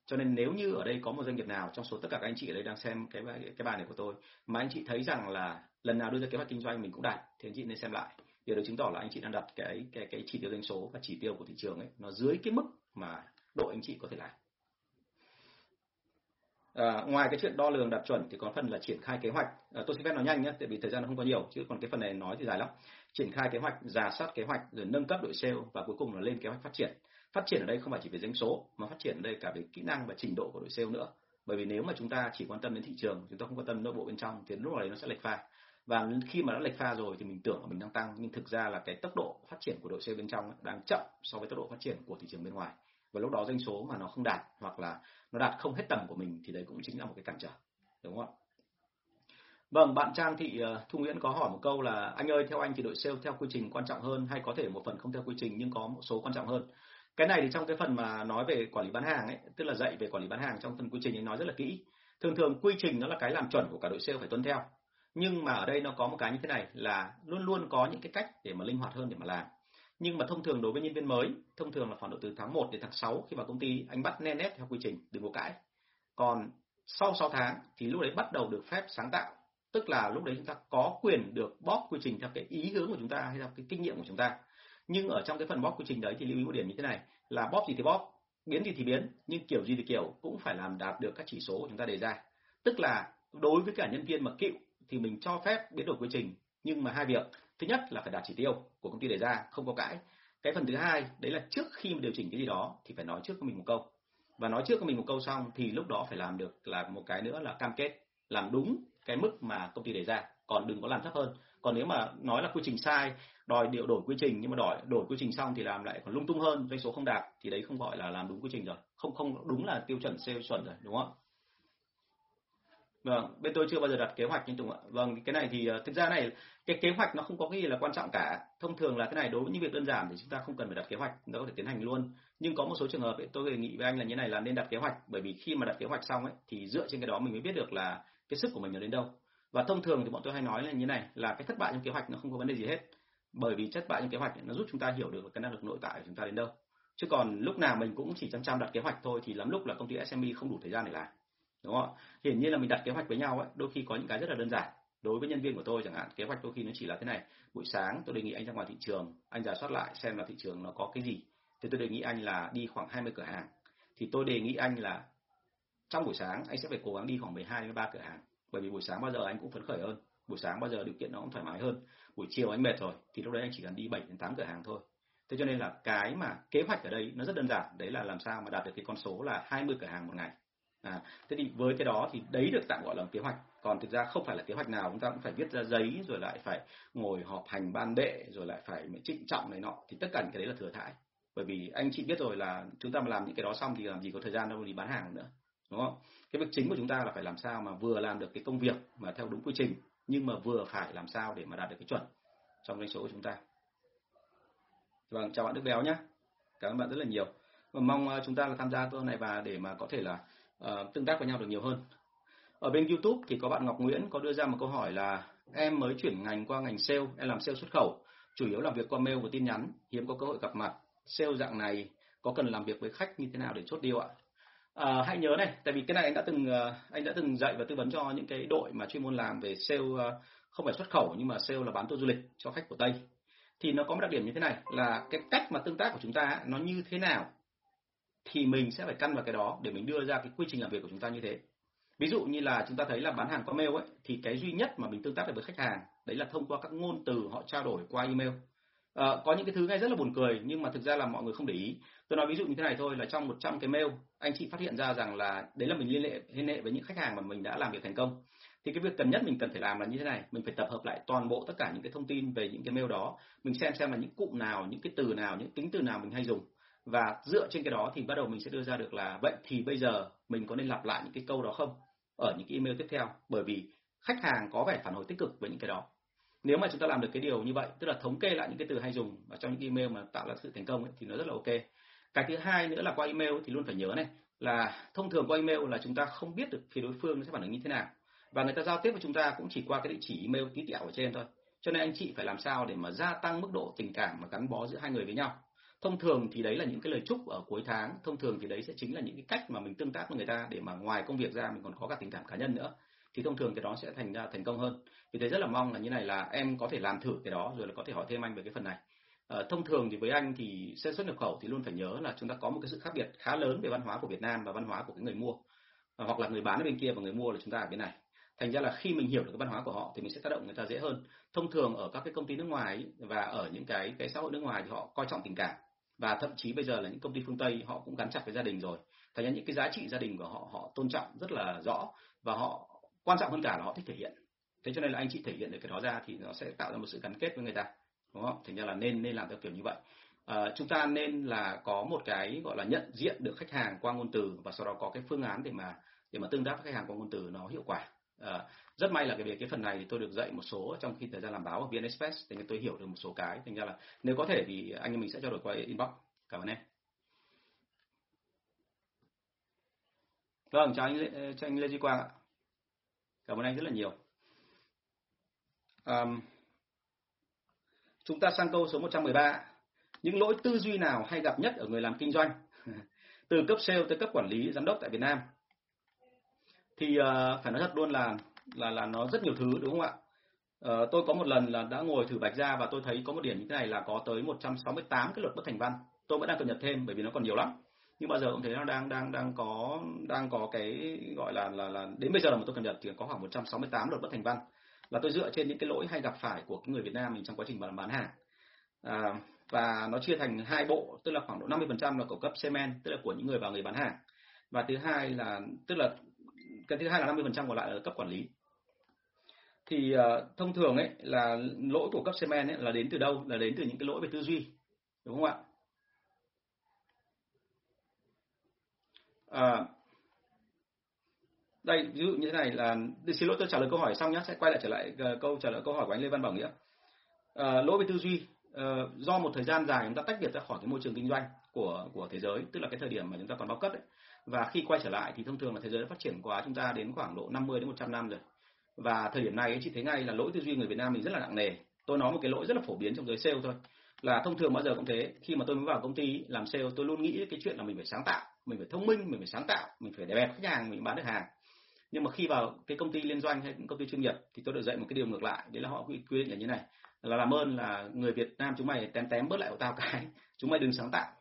cho nên nếu như ở đây có một doanh nghiệp nào trong số tất cả các anh chị ở đây đang xem cái cái bài này của tôi mà anh chị thấy rằng là lần nào đưa ra kế hoạch kinh doanh mình cũng đạt thì anh chị nên xem lại điều đó chứng tỏ là anh chị đang đặt cái cái cái chỉ tiêu doanh số và chỉ tiêu của thị trường ấy nó dưới cái mức mà đội anh chị có thể làm À, ngoài cái chuyện đo lường đạt chuẩn thì có phần là triển khai kế hoạch. À, tôi xin phép nói nhanh nhé, tại vì thời gian nó không có nhiều, chứ còn cái phần này nói thì dài lắm. Triển khai kế hoạch, giả soát kế hoạch, rồi nâng cấp đội sale và cuối cùng là lên kế hoạch phát triển. Phát triển ở đây không phải chỉ về doanh số, mà phát triển ở đây cả về kỹ năng và trình độ của đội sale nữa. Bởi vì nếu mà chúng ta chỉ quan tâm đến thị trường, chúng ta không quan tâm nội bộ bên trong, thì lúc này nó sẽ lệch pha. Và khi mà đã lệch pha rồi thì mình tưởng là mình đang tăng, nhưng thực ra là cái tốc độ phát triển của đội sale bên trong đang chậm so với tốc độ phát triển của thị trường bên ngoài và lúc đó doanh số mà nó không đạt hoặc là nó đạt không hết tầm của mình thì đấy cũng chính là một cái cản trở đúng không ạ Vâng, bạn Trang Thị ờ, Thu Nguyễn có hỏi một câu là anh ơi theo anh thì đội sale theo quy trình quan trọng hơn hay có thể một phần không theo quy trình nhưng có một số quan trọng hơn. Cái này thì trong cái phần mà nói về quản lý bán hàng ấy, tức là dạy về quản lý bán hàng trong phần quy trình ấy nói rất là kỹ. Thường thường quy trình nó là cái làm chuẩn của cả đội sale phải tuân theo. Nhưng mà ở đây nó có một cái như thế này là luôn luôn có những cái cách để mà linh hoạt hơn để mà làm nhưng mà thông thường đối với nhân viên mới thông thường là khoảng độ từ tháng 1 đến tháng 6 khi vào công ty anh bắt nên nét theo quy trình đừng có cãi còn sau 6 tháng thì lúc đấy bắt đầu được phép sáng tạo tức là lúc đấy chúng ta có quyền được bóp quy trình theo cái ý hướng của chúng ta hay theo cái kinh nghiệm của chúng ta nhưng ở trong cái phần bóp quy trình đấy thì lưu ý một điểm như thế này, là bóp gì thì bóp, biến gì thì biến, nhưng kiểu gì thì kiểu cũng phải làm đạt được các chỉ số của chúng ta đề ra. Tức là đối với cả nhân viên mà cựu thì mình cho phép biến đổi quy trình, nhưng mà hai việc. Thứ nhất là phải đạt chỉ tiêu của công ty đề ra, không có cãi. Cái phần thứ hai, đấy là trước khi mà điều chỉnh cái gì đó thì phải nói trước với mình một câu. Và nói trước với mình một câu xong thì lúc đó phải làm được là một cái nữa là cam kết, làm đúng cái mức mà công ty đề ra. Còn đừng có làm thấp hơn còn nếu mà nói là quy trình sai đòi điều đổi quy trình nhưng mà đổi đổi quy trình xong thì làm lại còn lung tung hơn doanh số không đạt thì đấy không gọi là làm đúng quy trình rồi không không đúng là tiêu chuẩn sale chuẩn rồi đúng không Vâng, bên tôi chưa bao giờ đặt kế hoạch nhưng Tùng ạ. Vâng, cái này thì ờ, thực ra này cái kế hoạch nó không có cái gì là quan trọng cả. Thông thường là cái này đối với những việc đơn giản thì chúng ta không cần phải đặt kế hoạch, nó có thể tiến hành luôn. Nhưng có một số trường hợp ấy, tôi đề nghị với anh là như này là nên đặt kế hoạch bởi vì khi mà đặt kế hoạch xong ấy thì dựa trên cái đó mình mới biết được là cái sức của mình nó đến đâu. Và thông thường thì bọn tôi hay nói là như này, là cái thất bại trong kế hoạch nó không có vấn đề gì hết. Bởi vì thất bại trong kế hoạch nó giúp chúng ta hiểu được cái năng lực nội tại của chúng ta đến đâu. Chứ còn lúc nào mình cũng chỉ chăm chăm đặt kế hoạch thôi thì lắm lúc là công ty SME không đủ thời gian để làm. Đúng không hiển nhiên là mình đặt kế hoạch với nhau ấy, đôi khi có những cái rất là đơn giản. Đối với nhân viên của tôi chẳng hạn, kế hoạch đôi khi nó chỉ là thế này. Buổi sáng tôi đề nghị anh ra ngoài thị trường, anh giả soát lại xem là thị trường nó có cái gì. Thì tôi đề nghị anh là đi khoảng 20 cửa hàng. Thì tôi đề nghị anh là trong buổi sáng anh sẽ phải cố gắng đi khoảng 12 đến 13 cửa hàng bởi vì buổi sáng bao giờ anh cũng phấn khởi hơn. Buổi sáng bao giờ điều kiện nó cũng thoải mái hơn. Buổi chiều anh mệt rồi thì lúc đấy anh chỉ cần đi 7 đến 8 cửa hàng thôi. Thế cho nên là cái mà kế hoạch ở đây nó rất đơn giản. Đấy là làm sao mà đạt được cái con số là 20 cửa hàng một ngày. À, thế thì với cái đó thì đấy được tạm gọi là kế hoạch. Còn thực ra không phải là kế hoạch nào chúng ta cũng phải viết ra giấy rồi lại phải ngồi họp hành ban đệ rồi lại phải trịnh trọng này nọ. Thì tất cả những cái đấy là thừa thãi. Bởi vì anh chị biết rồi là chúng ta mà làm những cái đó xong thì làm gì có thời gian đâu đi bán hàng nữa. Đúng không? Cái việc chính của chúng ta là phải làm sao mà vừa làm được cái công việc mà theo đúng quy trình nhưng mà vừa phải làm sao để mà đạt được cái chuẩn trong doanh số của chúng ta vâng chào bạn đức béo nhé cảm ơn bạn rất là nhiều và mong ờ, chúng ta là tham gia tuần này và để mà có thể là uh, tương tác với nhau được nhiều hơn. Ở bên YouTube thì có bạn Ngọc Nguyễn có đưa ra một câu hỏi là em mới chuyển ngành qua ngành sale, em làm sale xuất khẩu, chủ yếu làm việc qua mail và tin nhắn, hiếm có cơ hội gặp mặt. Sale dạng này có cần làm việc với khách như thế nào để chốt deal ạ? À, hãy nhớ này, tại vì cái này anh đã từng ờ, anh đã từng dạy và tư vấn cho những cái đội mà chuyên môn làm về sale ờ, không phải xuất khẩu nhưng mà sale là bán tour du lịch cho khách của Tây. Thì nó có một đặc điểm như thế này là cái cách mà tương tác của chúng ta nó như thế nào thì mình sẽ phải căn vào cái đó để mình đưa ra cái quy trình làm việc của chúng ta như thế. Ví dụ như là chúng ta thấy là bán hàng qua mail ấy thì cái duy nhất mà mình tương tác được với khách hàng đấy là thông qua các ngôn từ họ trao đổi qua email. À, có những cái thứ nghe rất là buồn cười nhưng mà thực ra là mọi người không để ý. Tôi nói ví dụ như thế này thôi là trong 100 cái mail anh chị phát hiện ra rằng là đấy là mình liên hệ liên hệ với những khách hàng mà mình đã làm việc thành công. Thì cái việc cần nhất mình cần phải làm là như thế này, mình phải tập hợp lại toàn bộ tất cả những cái thông tin về những cái mail đó, mình xem xem là những cụm nào, những cái từ nào, những tính từ nào mình hay dùng và dựa trên cái đó thì bắt đầu mình sẽ đưa ra được là vậy thì bây giờ mình có nên lặp lại những cái câu đó không ở những cái email tiếp theo bởi vì khách hàng có vẻ phản hồi tích cực với những cái đó nếu mà chúng ta làm được cái điều như vậy tức là thống kê lại những cái từ hay dùng và trong những email mà tạo ra sự thành công ấy, thì nó rất là ok. Cái thứ hai nữa là qua email thì luôn phải nhớ này là thông thường qua email là chúng ta không biết được phía đối phương sẽ phản ứng như thế nào. Và người ta giao tiếp với chúng ta cũng chỉ qua cái địa chỉ email tí tẹo ở trên thôi. Cho nên anh chị phải làm sao để mà gia tăng mức độ tình cảm và gắn bó giữa hai người với nhau. Thông thường thì đấy là những cái lời chúc ở cuối tháng thông thường thì đấy sẽ chính là những cái cách mà mình tương tác với người ta để mà ngoài công việc ra mình còn có cả tình cảm cá nhân nữa thì thông thường cái đó sẽ thành ra thành công hơn. Vì thế rất là mong là như này là em có thể làm thử cái đó rồi là có thể hỏi thêm anh về cái phần này. À, thông thường thì với anh thì xe xuất nhập khẩu thì luôn phải nhớ là chúng ta có một cái sự khác biệt khá lớn về văn hóa của Việt Nam và văn hóa của cái người mua. À, hoặc là người bán ở bên kia và người mua là chúng ta ở bên này. Thành ra là khi mình hiểu được cái văn hóa của họ thì mình sẽ tác động người ta dễ hơn. Thông thường ở các cái công ty nước ngoài và ở những cái cái xã hội nước ngoài thì họ coi trọng tình cảm. Và thậm chí bây giờ là những công ty phương Tây họ cũng gắn chặt với gia đình rồi. Thành ra những cái giá trị gia đình của họ họ tôn trọng rất là rõ và họ quan trọng hơn cả là họ thích thể hiện. Thế cho nên là anh chị thể hiện được cái đó ra thì nó sẽ tạo ra một sự gắn kết với người ta đúng không? Thành ra là nên nên làm theo kiểu như vậy. À, chúng ta nên là có một cái gọi là nhận diện được khách hàng qua ngôn từ và sau đó có cái phương án để mà để mà tương tác với khách hàng qua ngôn từ nó hiệu quả. À, rất may là cái về cái phần này thì tôi được dạy một số trong khi thời gian làm báo ở VN Express thì tôi hiểu được một số cái. Thành ra là nếu có thể thì anh em mình sẽ trao đổi qua inbox. Cảm ơn em. Vâng chào anh chào anh Lê Duy Quang ạ cảm ơn anh rất là nhiều um, chúng ta sang câu số 113 những lỗi tư duy nào hay gặp nhất ở người làm kinh doanh từ cấp sale tới cấp quản lý giám đốc tại Việt Nam thì uh, phải nói thật luôn là là là nó rất nhiều thứ đúng không ạ? Uh, tôi có một lần là đã ngồi thử bạch ra và tôi thấy có một điểm như thế này là có tới 168 cái luật bất thành văn. Tôi vẫn đang cập nhật thêm bởi vì nó còn nhiều lắm. Nhưng bao giờ cũng thấy nó đang đang đang có đang có cái gọi là là là đến bây giờ là một tôi cập nhật thì có khoảng 168 luật bất thành văn. Là tôi dựa trên những cái lỗi hay gặp phải của cái người Việt Nam mình trong quá trình bán bán hàng. À, và nó chia thành hai bộ, tức là khoảng độ 50% là cổ cấp semen, tức là của những người vào người bán hàng. Và thứ hai là tức là cái thứ hai là 50% còn lại ở cấp quản lý thì uh, thông thường ấy là lỗi của cấp semen ấy là đến từ đâu là đến từ những cái lỗi về tư duy đúng không ạ à, đây ví dụ như thế này là xin lỗi tôi trả lời câu hỏi xong nhé sẽ quay lại trở lại uh, câu trả lời câu hỏi của anh Lê Văn Bảo Nghĩa. À, lỗi về tư duy à, do một thời gian dài chúng ta tách biệt ra khỏi cái môi trường kinh doanh của của thế giới tức là cái thời điểm mà chúng ta còn bao cấp ấy. Và khi quay trở lại thì thông thường là thế giới đã phát triển quá chúng ta đến khoảng độ 50 đến 100 năm rồi. Và thời điểm này chị thấy ngay là lỗi tư duy người Việt Nam mình rất là nặng nề. Tôi nói một cái lỗi rất là phổ biến trong giới sale thôi. Là thông thường bao giờ cũng thế khi mà tôi mới vào công ty làm sale tôi luôn nghĩ cái chuyện là mình phải sáng tạo mình phải thông minh mình phải sáng tạo mình phải đẹp khách hàng mình bán được hàng. Nhưng mà khi vào cái công ty liên doanh hay công ty chuyên nghiệp thì tôi được dạy một cái điều ngược lại đấy là họ quy định là như này là làm ơn là người Việt Nam chúng mày tém tém bớt lại của tao cái chúng mày đừng sáng tạo.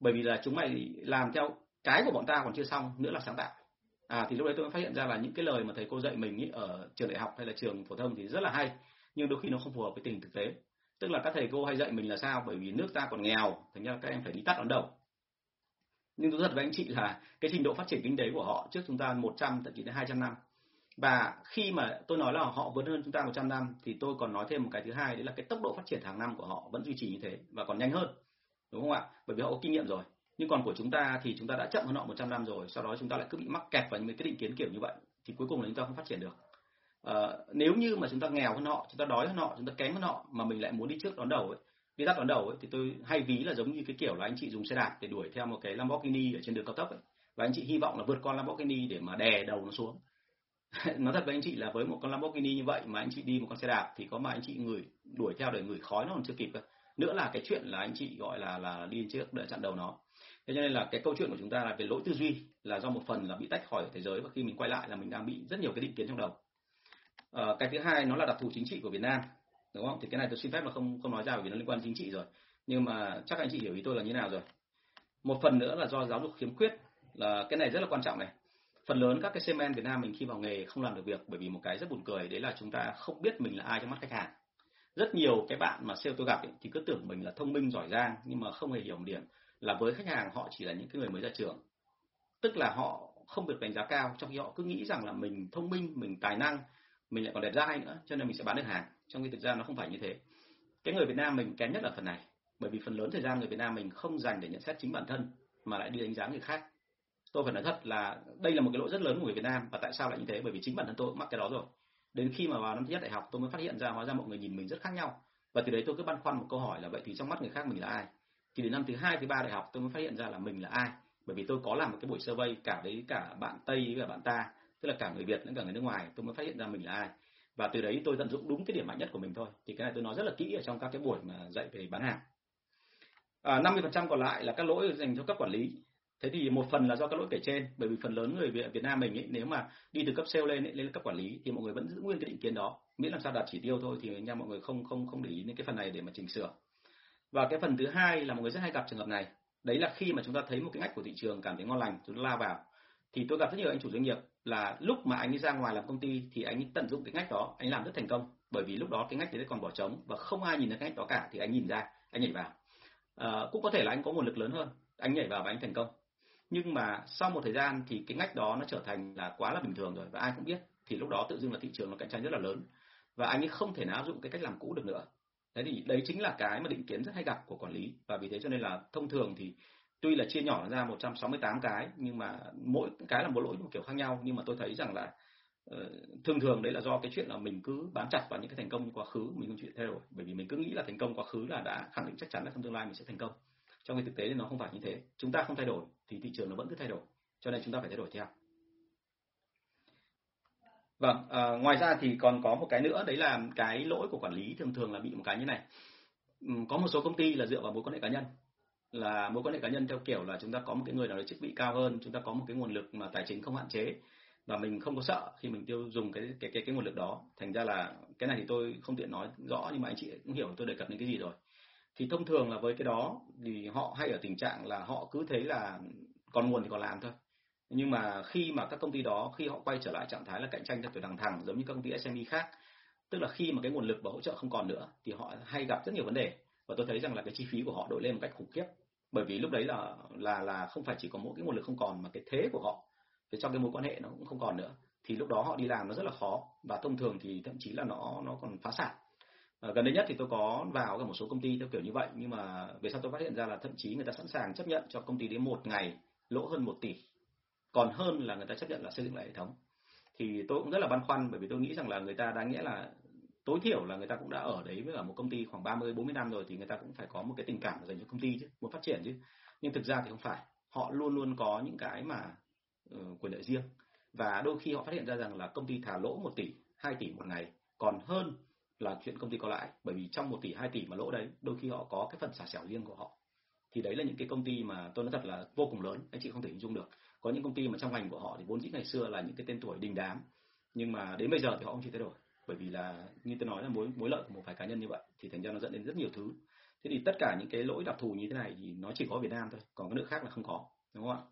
Bởi vì là chúng mày làm theo cái của bọn ta còn chưa xong nữa là sáng tạo. À thì lúc đấy tôi mới phát hiện ra là những cái lời mà thầy cô dạy mình ý, ở trường đại học hay là trường phổ thông thì rất là hay nhưng đôi khi nó không phù hợp với tình thực tế. Tức là các thầy cô hay dạy mình là sao? Bởi vì nước ta còn nghèo thành ra các em phải đi tắt đón đầu nhưng tôi thật với anh chị là cái trình độ phát triển kinh tế của họ trước chúng ta 100 thậm chí đến 200 năm. Và khi mà tôi nói là họ vượt hơn chúng ta 100 năm thì tôi còn nói thêm một cái thứ hai đấy là cái tốc độ phát triển hàng năm của họ vẫn duy trì như thế và còn nhanh hơn đúng không ạ? Bởi vì họ có kinh nghiệm rồi. Nhưng còn của chúng ta thì chúng ta đã chậm hơn họ 100 năm rồi sau đó chúng ta lại cứ bị mắc kẹt vào những cái định kiến kiểu như vậy thì cuối cùng là chúng ta không phát triển được. À, nếu như mà chúng ta nghèo hơn họ chúng ta đói hơn họ chúng ta kém hơn họ mà mình lại muốn đi trước đón đầu ấy đi tắt đón đầu ấy thì tôi hay ví là giống như cái kiểu là anh chị dùng xe đạp để đuổi theo một cái Lamborghini ở trên đường cao tốc ấy. Và anh chị hy vọng là vượt con Lamborghini để mà đè đầu nó xuống. Nói thật với anh chị là với một con Lamborghini như vậy mà anh chị đi một con xe đạp thì có mà anh chị người đuổi theo để ngửi khói nó còn chưa kịp cơ. Nữa là cái chuyện là anh chị gọi là là đi trước đợi chặn đầu nó. Thế cho nên là cái câu chuyện của chúng ta là về lỗi tư duy là do một phần là bị tách khỏi thế giới và khi mình quay lại là mình đang bị rất nhiều cái định kiến trong đầu. À, cái thứ hai nó là đặc thù chính trị của Việt Nam đúng không? Thì cái này tôi xin phép là không không nói ra vì nó liên quan chính trị rồi. Nhưng mà chắc anh chị hiểu ý tôi là như nào rồi. Một phần nữa là do giáo dục khiếm khuyết là cái này rất là quan trọng này. Phần lớn các cái semen Việt Nam mình khi vào nghề không làm được việc bởi vì một cái rất buồn cười đấy là chúng ta không biết mình là ai trong mắt khách hàng. Rất nhiều cái bạn mà sale tôi gặp ấy, thì cứ tưởng mình là thông minh giỏi giang nhưng mà không hề hiểu một điểm là với khách hàng họ chỉ là những cái người mới ra trường. Tức là họ không được đánh giá cao trong khi họ cứ nghĩ rằng là mình thông minh mình tài năng mình lại còn đẹp trai nữa cho nên mình sẽ bán được hàng trong khi thực ra nó không phải như thế. Cái người Việt Nam mình kém nhất là phần này, bởi vì phần lớn thời gian người Việt Nam mình không dành để nhận xét chính bản thân mà lại đi đánh giá người khác. Tôi phải nói thật là đây là một cái lỗi rất lớn của người Việt Nam, và tại sao lại như thế? Bởi vì chính bản thân tôi cũng mắc cái đó rồi. Đến khi mà vào năm thứ nhất đại học, tôi mới phát hiện ra, hóa ra mọi người nhìn mình rất khác nhau. Và từ đấy tôi cứ băn khoăn một câu hỏi là vậy thì trong mắt người khác mình là ai? Thì đến năm thứ hai, thứ ba đại học, tôi mới phát hiện ra là mình là ai? Bởi vì tôi có làm một cái buổi survey cả với cả bạn tây với cả bạn ta, tức là cả người việt lẫn cả người nước ngoài, tôi mới phát hiện ra mình là ai và từ đấy tôi tận dụng đúng cái điểm mạnh nhất của mình thôi. Thì cái này tôi nói rất là kỹ ở trong các cái buổi mà dạy về bán hàng. À, 50% còn lại là các lỗi dành cho cấp quản lý. Thế thì một phần là do các lỗi kể trên. Bởi vì phần lớn người Việt Nam mình ấy, nếu mà đi từ cấp sale lên ấy, lên cấp quản lý thì mọi người vẫn giữ nguyên cái định kiến đó. Miễn làm sao đạt chỉ tiêu thôi thì nha mọi người không không không để ý đến cái phần này để mà chỉnh sửa. Và cái phần thứ hai là mọi người rất hay gặp trường hợp này. Đấy là khi mà chúng ta thấy một cái ngách của thị trường cảm thấy ngon lành chúng ta la vào thì tôi gặp rất nhiều anh chủ doanh nghiệp là lúc mà anh ấy ra ngoài làm công ty thì anh ấy tận dụng cái ngách đó anh làm rất thành công. Bởi vì lúc đó cái ngách đấy còn bỏ trống và không ai nhìn thấy cái ngách đó cả thì anh nhìn ra anh nhảy vào. À, cũng có thể là anh có nguồn lực lớn hơn anh nhảy vào và anh thành công. Nhưng mà sau một thời gian thì cái ngách đó nó trở thành là quá là bình thường rồi và ai cũng biết. Thì lúc đó tự dưng là thị trường nó cạnh tranh rất là lớn và anh ấy không thể nào áp dụng cái cách làm cũ được nữa. Thế thì đấy chính là cái mà định kiến rất hay gặp của quản lý và vì thế cho nên là thông thường thì tuy là chia nhỏ ra 168 cái nhưng mà mỗi cái là một lỗi một kiểu khác nhau. Nhưng mà tôi thấy rằng là ờ, thường thường đấy là do cái chuyện là mình cứ bám chặt vào những cái thành công quá khứ mình không chịu thay đổi bởi vì mình cứ nghĩ là thành công quá khứ là đã khẳng định chắc chắn là trong tương lai mình sẽ thành công. Trong cái thực tế thì nó không phải như thế. Chúng ta không thay đổi thì thị trường nó vẫn cứ thay đổi. Cho nên chúng ta phải thay đổi theo. Vâng à, ngoài ra thì còn có một cái nữa đấy là cái lỗi của quản lý thường thường là bị một cái như này. Có một số công ty là dựa vào mối quan hệ cá nhân là mối quan hệ cá nhân theo kiểu là chúng ta có một cái người nào đấy chức vị cao hơn, chúng ta có một cái nguồn lực mà tài chính không hạn chế và mình không có sợ khi mình tiêu dùng cái cái cái cái nguồn lực đó. Thành ra là cái này thì tôi không tiện nói rõ nhưng mà anh chị cũng hiểu, tôi đề cập đến cái gì rồi. Thì thông thường là với cái đó thì họ hay ở tình trạng là họ cứ thấy là còn nguồn thì còn làm thôi. Nhưng mà khi mà các công ty đó, khi họ quay trở lại trạng thái là cạnh tranh theo kiểu đằng thẳng giống như các công ty SME khác, tức là khi mà cái nguồn lực và hỗ trợ không còn nữa thì họ hay gặp rất nhiều vấn đề và tôi thấy rằng là cái chi phí của họ đội lên một cách khủng khiếp. Bởi vì lúc đấy là là là không phải chỉ có mỗi cái nguồn lực không còn mà cái thế của họ cái trong cái mối quan hệ nó cũng không còn nữa. Thì lúc đó họ đi làm nó rất là khó và thông thường thì thậm chí là nó nó còn phá sản. À, gần đây nhất thì tôi có vào cả một số công ty theo kiểu như vậy nhưng mà về sau tôi phát hiện ra là thậm chí người ta sẵn sàng chấp nhận cho công ty đến một ngày lỗ hơn một tỷ. Còn hơn là người ta chấp nhận là xây dựng lại hệ thống. Thì tôi cũng rất là băn khoăn bởi vì tôi nghĩ rằng là người ta đáng nghĩa là tối thiểu là người ta cũng đã ở đấy với cả một công ty khoảng 30 40 năm rồi thì người ta cũng phải có một cái tình cảm dành cho công ty chứ, muốn phát triển chứ. Nhưng thực ra thì không phải. Họ luôn luôn có những cái mà uh, quyền lợi riêng. Và đôi khi họ phát hiện ra rằng là công ty thả lỗ 1 tỷ, 2 tỷ một ngày còn hơn là chuyện công ty có lãi. Bởi vì trong 1 tỷ 2 tỷ mà lỗ đấy đôi khi họ có cái phần xả xẻo riêng của họ. Thì đấy là những cái công ty mà tôi nói thật là vô cùng lớn anh chị không thể hình dung được. Có những công ty mà trong ngành của họ thì vốn dĩ ngày xưa là những cái tên tuổi đình đám. Nhưng mà đến bây giờ thì họ không chịu thay đổi bởi vì là như tôi nói là mối mối lợi của một vài cá nhân như vậy thì thành ra nó dẫn đến rất nhiều thứ. Thế thì tất cả những cái lỗi đặc thù như thế này thì nó chỉ có ở Việt Nam thôi còn các nước khác là không có đúng không ạ?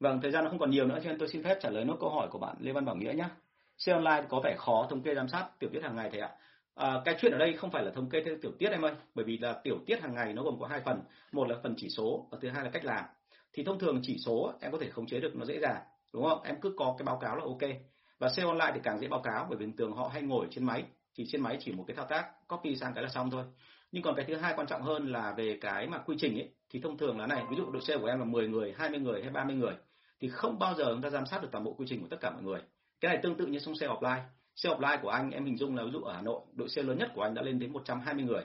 Vâng thời gian nó không còn nhiều nữa cho nên tôi xin phép trả lời nốt câu hỏi của bạn Lê Văn Bảo Nghĩa nhé xe online có vẻ khó thống kê giám sát tiểu tiết hàng ngày thầy ạ. À, cái chuyện ở đây không phải là thống kê theo tiểu tiết em ơi bởi vì là tiểu tiết hàng ngày nó gồm có hai phần. Một là phần chỉ số và thứ hai là cách làm. Thì thông thường chỉ số em có thể khống chế được nó dễ dàng đúng không? Em cứ có cái báo cáo là ok và sale online thì càng dễ báo cáo, bởi vì thường họ hay ngồi trên máy, thì trên máy chỉ một cái thao tác copy sang cái là xong thôi. Nhưng còn cái thứ hai quan trọng hơn là về cái mà quy trình ấy, thì thông thường là này, ví dụ đội sale của em là 10 người 20 người hay 30 người, thì không bao giờ chúng ta giám sát được toàn bộ quy trình của tất cả mọi người. Cái này tương tự như trong sale offline. Sale offline của anh, em hình dung là ví dụ ở Hà Nội, đội sale lớn nhất của anh đã lên đến 120 người.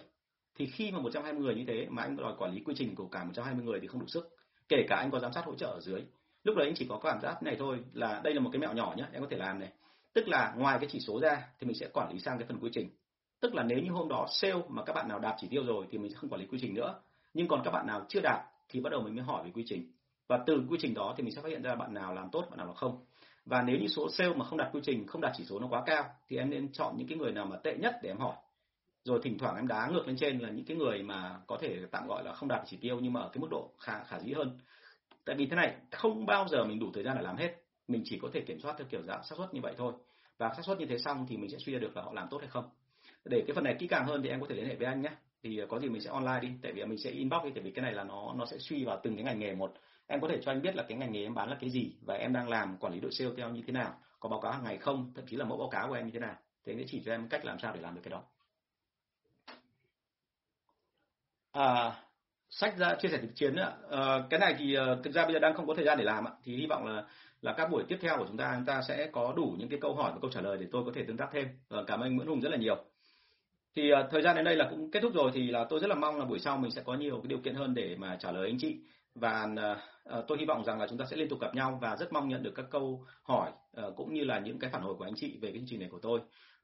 Thì khi mà 120 người như thế mà anh đòi quản lý quy trình của cả 120 người thì không đủ sức, kể cả anh có giám sát hỗ trợ ở dưới lúc đấy anh chỉ có cảm giác này thôi là đây là một cái mẹo nhỏ nhé em có thể làm này. Tức là ngoài cái chỉ số ra thì mình sẽ quản lý sang cái phần quy trình. Tức là nếu như hôm đó sale mà các bạn nào đạt chỉ tiêu rồi thì mình sẽ không quản lý quy trình nữa. Nhưng còn các bạn nào chưa đạt thì bắt đầu mình mới hỏi về quy trình. Và từ quy trình đó thì mình sẽ phát hiện ra bạn nào làm tốt, bạn nào là không. Và nếu như số sale mà không đạt quy trình, không đạt chỉ số nó quá cao thì em nên chọn những cái người nào mà tệ nhất để em hỏi. Rồi thỉnh thoảng em đá ngược lên trên là những cái người mà có thể tạm gọi là không đạt chỉ tiêu nhưng mà ở cái mức độ khả khả dĩ hơn tại vì thế này không bao giờ mình đủ thời gian để làm hết. Mình chỉ có thể kiểm soát theo kiểu dạng xác suất như vậy thôi. Và xác suất như thế xong thì mình sẽ suy ra được là họ làm tốt hay không. Để cái phần này kỹ càng hơn thì em có thể liên hệ với anh nhé. Thì ờ, có gì mình sẽ online đi. Tại vì mình sẽ inbox đi tại vì cái này là nó nó sẽ suy vào từng cái ngành nghề một. Em có thể cho anh biết là cái ngành nghề em bán là cái gì và em đang làm quản lý đội sale theo như thế nào có báo cáo hàng ngày không thậm chí là mẫu báo cáo của em như thế nào. Thế sẽ chỉ cho em cách làm sao để làm được cái đó. À, sách ra chia sẻ thực chiến ạ à, ờ, cái này thì uh, thực ra bây giờ đang không có thời gian để làm ạ thì hy vọng là là các buổi tiếp theo của chúng ta chúng ta sẽ có đủ những cái câu hỏi và câu trả lời để tôi có thể tương tác thêm. À, cảm ơn anh Nguyễn Hùng rất là nhiều. Thì uh, thời gian đến đây là cũng kết thúc rồi thì là tôi rất là mong là buổi sau mình sẽ có nhiều cái điều kiện hơn để mà trả lời anh chị. Và uh, tôi hy vọng rằng là chúng ta sẽ liên tục gặp nhau và rất mong nhận được các câu hỏi uh, cũng như là những cái phản hồi của anh chị về cái chương trình này của tôi.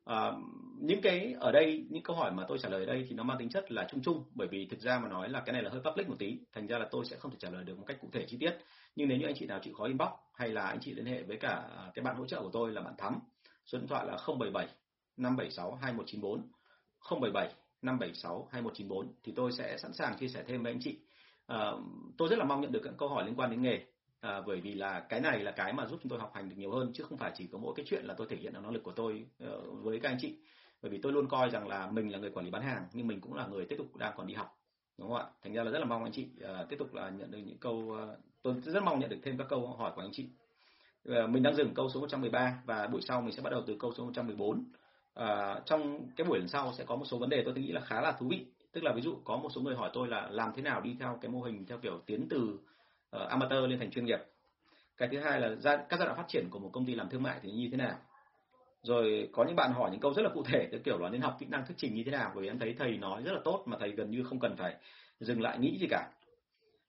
À, những cái ở đây những câu hỏi mà tôi trả lời ở đây thì nó mang tính chất là chung chung. Bởi vì thực ra mà nói là cái này là hơi public một tí. Thành ra là tôi sẽ không thể trả lời được một cách cụ thể chi tiết. Nhưng nếu như anh chị nào chịu khó inbox hay là anh chị liên hệ với cả à, cái bạn hỗ trợ của tôi là bạn thắm số điện thoại là 077 576 2194 077 576 2194 thì tôi sẽ sẵn sàng chia sẻ thêm với anh chị. À, tôi rất là mong nhận được các câu hỏi liên quan đến nghề à, bởi vì là cái này là cái mà giúp chúng tôi học hành được nhiều hơn chứ không phải chỉ có mỗi cái chuyện là tôi thể hiện được năng lực của tôi uh, với các anh chị. Bởi vì tôi luôn coi rằng là mình là người quản lý bán hàng nhưng mình cũng là người tiếp tục đang còn đi học đúng không ạ? Thành ra là rất là mong anh chị uh, tiếp tục là nhận được những câu uh, tôi rất mong nhận được thêm các câu hỏi của anh chị. Uh, mình đang dừng câu số 113 và buổi sau mình sẽ bắt đầu từ câu số 114 uh, trong cái buổi lần sau sẽ có một số vấn đề tôi nghĩ là khá là thú vị. Tức là ví dụ có một số người hỏi tôi là làm thế nào đi theo cái mô hình theo kiểu tiến từ uh, amateur lên thành chuyên nghiệp. Cái thứ hai là ra, các giai đoạn phát triển của một công ty làm thương mại thì như thế nào? Rồi có những bạn hỏi những câu rất là cụ thể kiểu là nên học kỹ năng thuyết trình như thế nào bởi vì em thấy thầy nói rất là tốt mà thầy gần như không cần phải dừng lại nghĩ gì cả.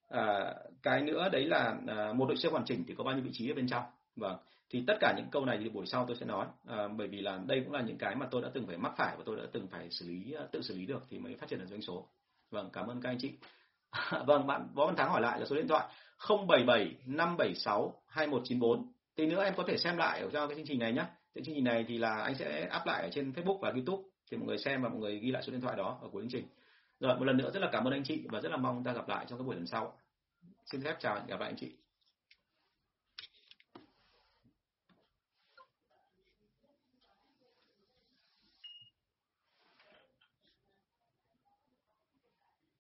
À, cái nữa đấy là à, một đội xe hoàn chỉnh thì có bao nhiêu vị trí ở bên trong. Vâng thì tất cả những câu này thì buổi sau tôi sẽ nói. À, bởi vì là đây cũng là những cái mà tôi đã từng phải mắc phải và tôi đã từng phải xử lý tự xử lý được thì mới phát triển được doanh số. Vâng cảm ơn các anh chị. Vâng bạn võ văn thắng hỏi lại là số điện thoại. 077 576 2194 tí nữa em có thể xem lại ở trong cái chương trình này nhé cái chương trình này thì là anh sẽ up lại ở trên Facebook và YouTube thì mọi người xem và mọi người ghi lại số điện thoại đó ở cuối chương trình. Rồi, một lần nữa rất là cảm ơn anh chị và rất là mong ta gặp lại trong các buổi lần sau. Xin phép chào gặp lại anh chị.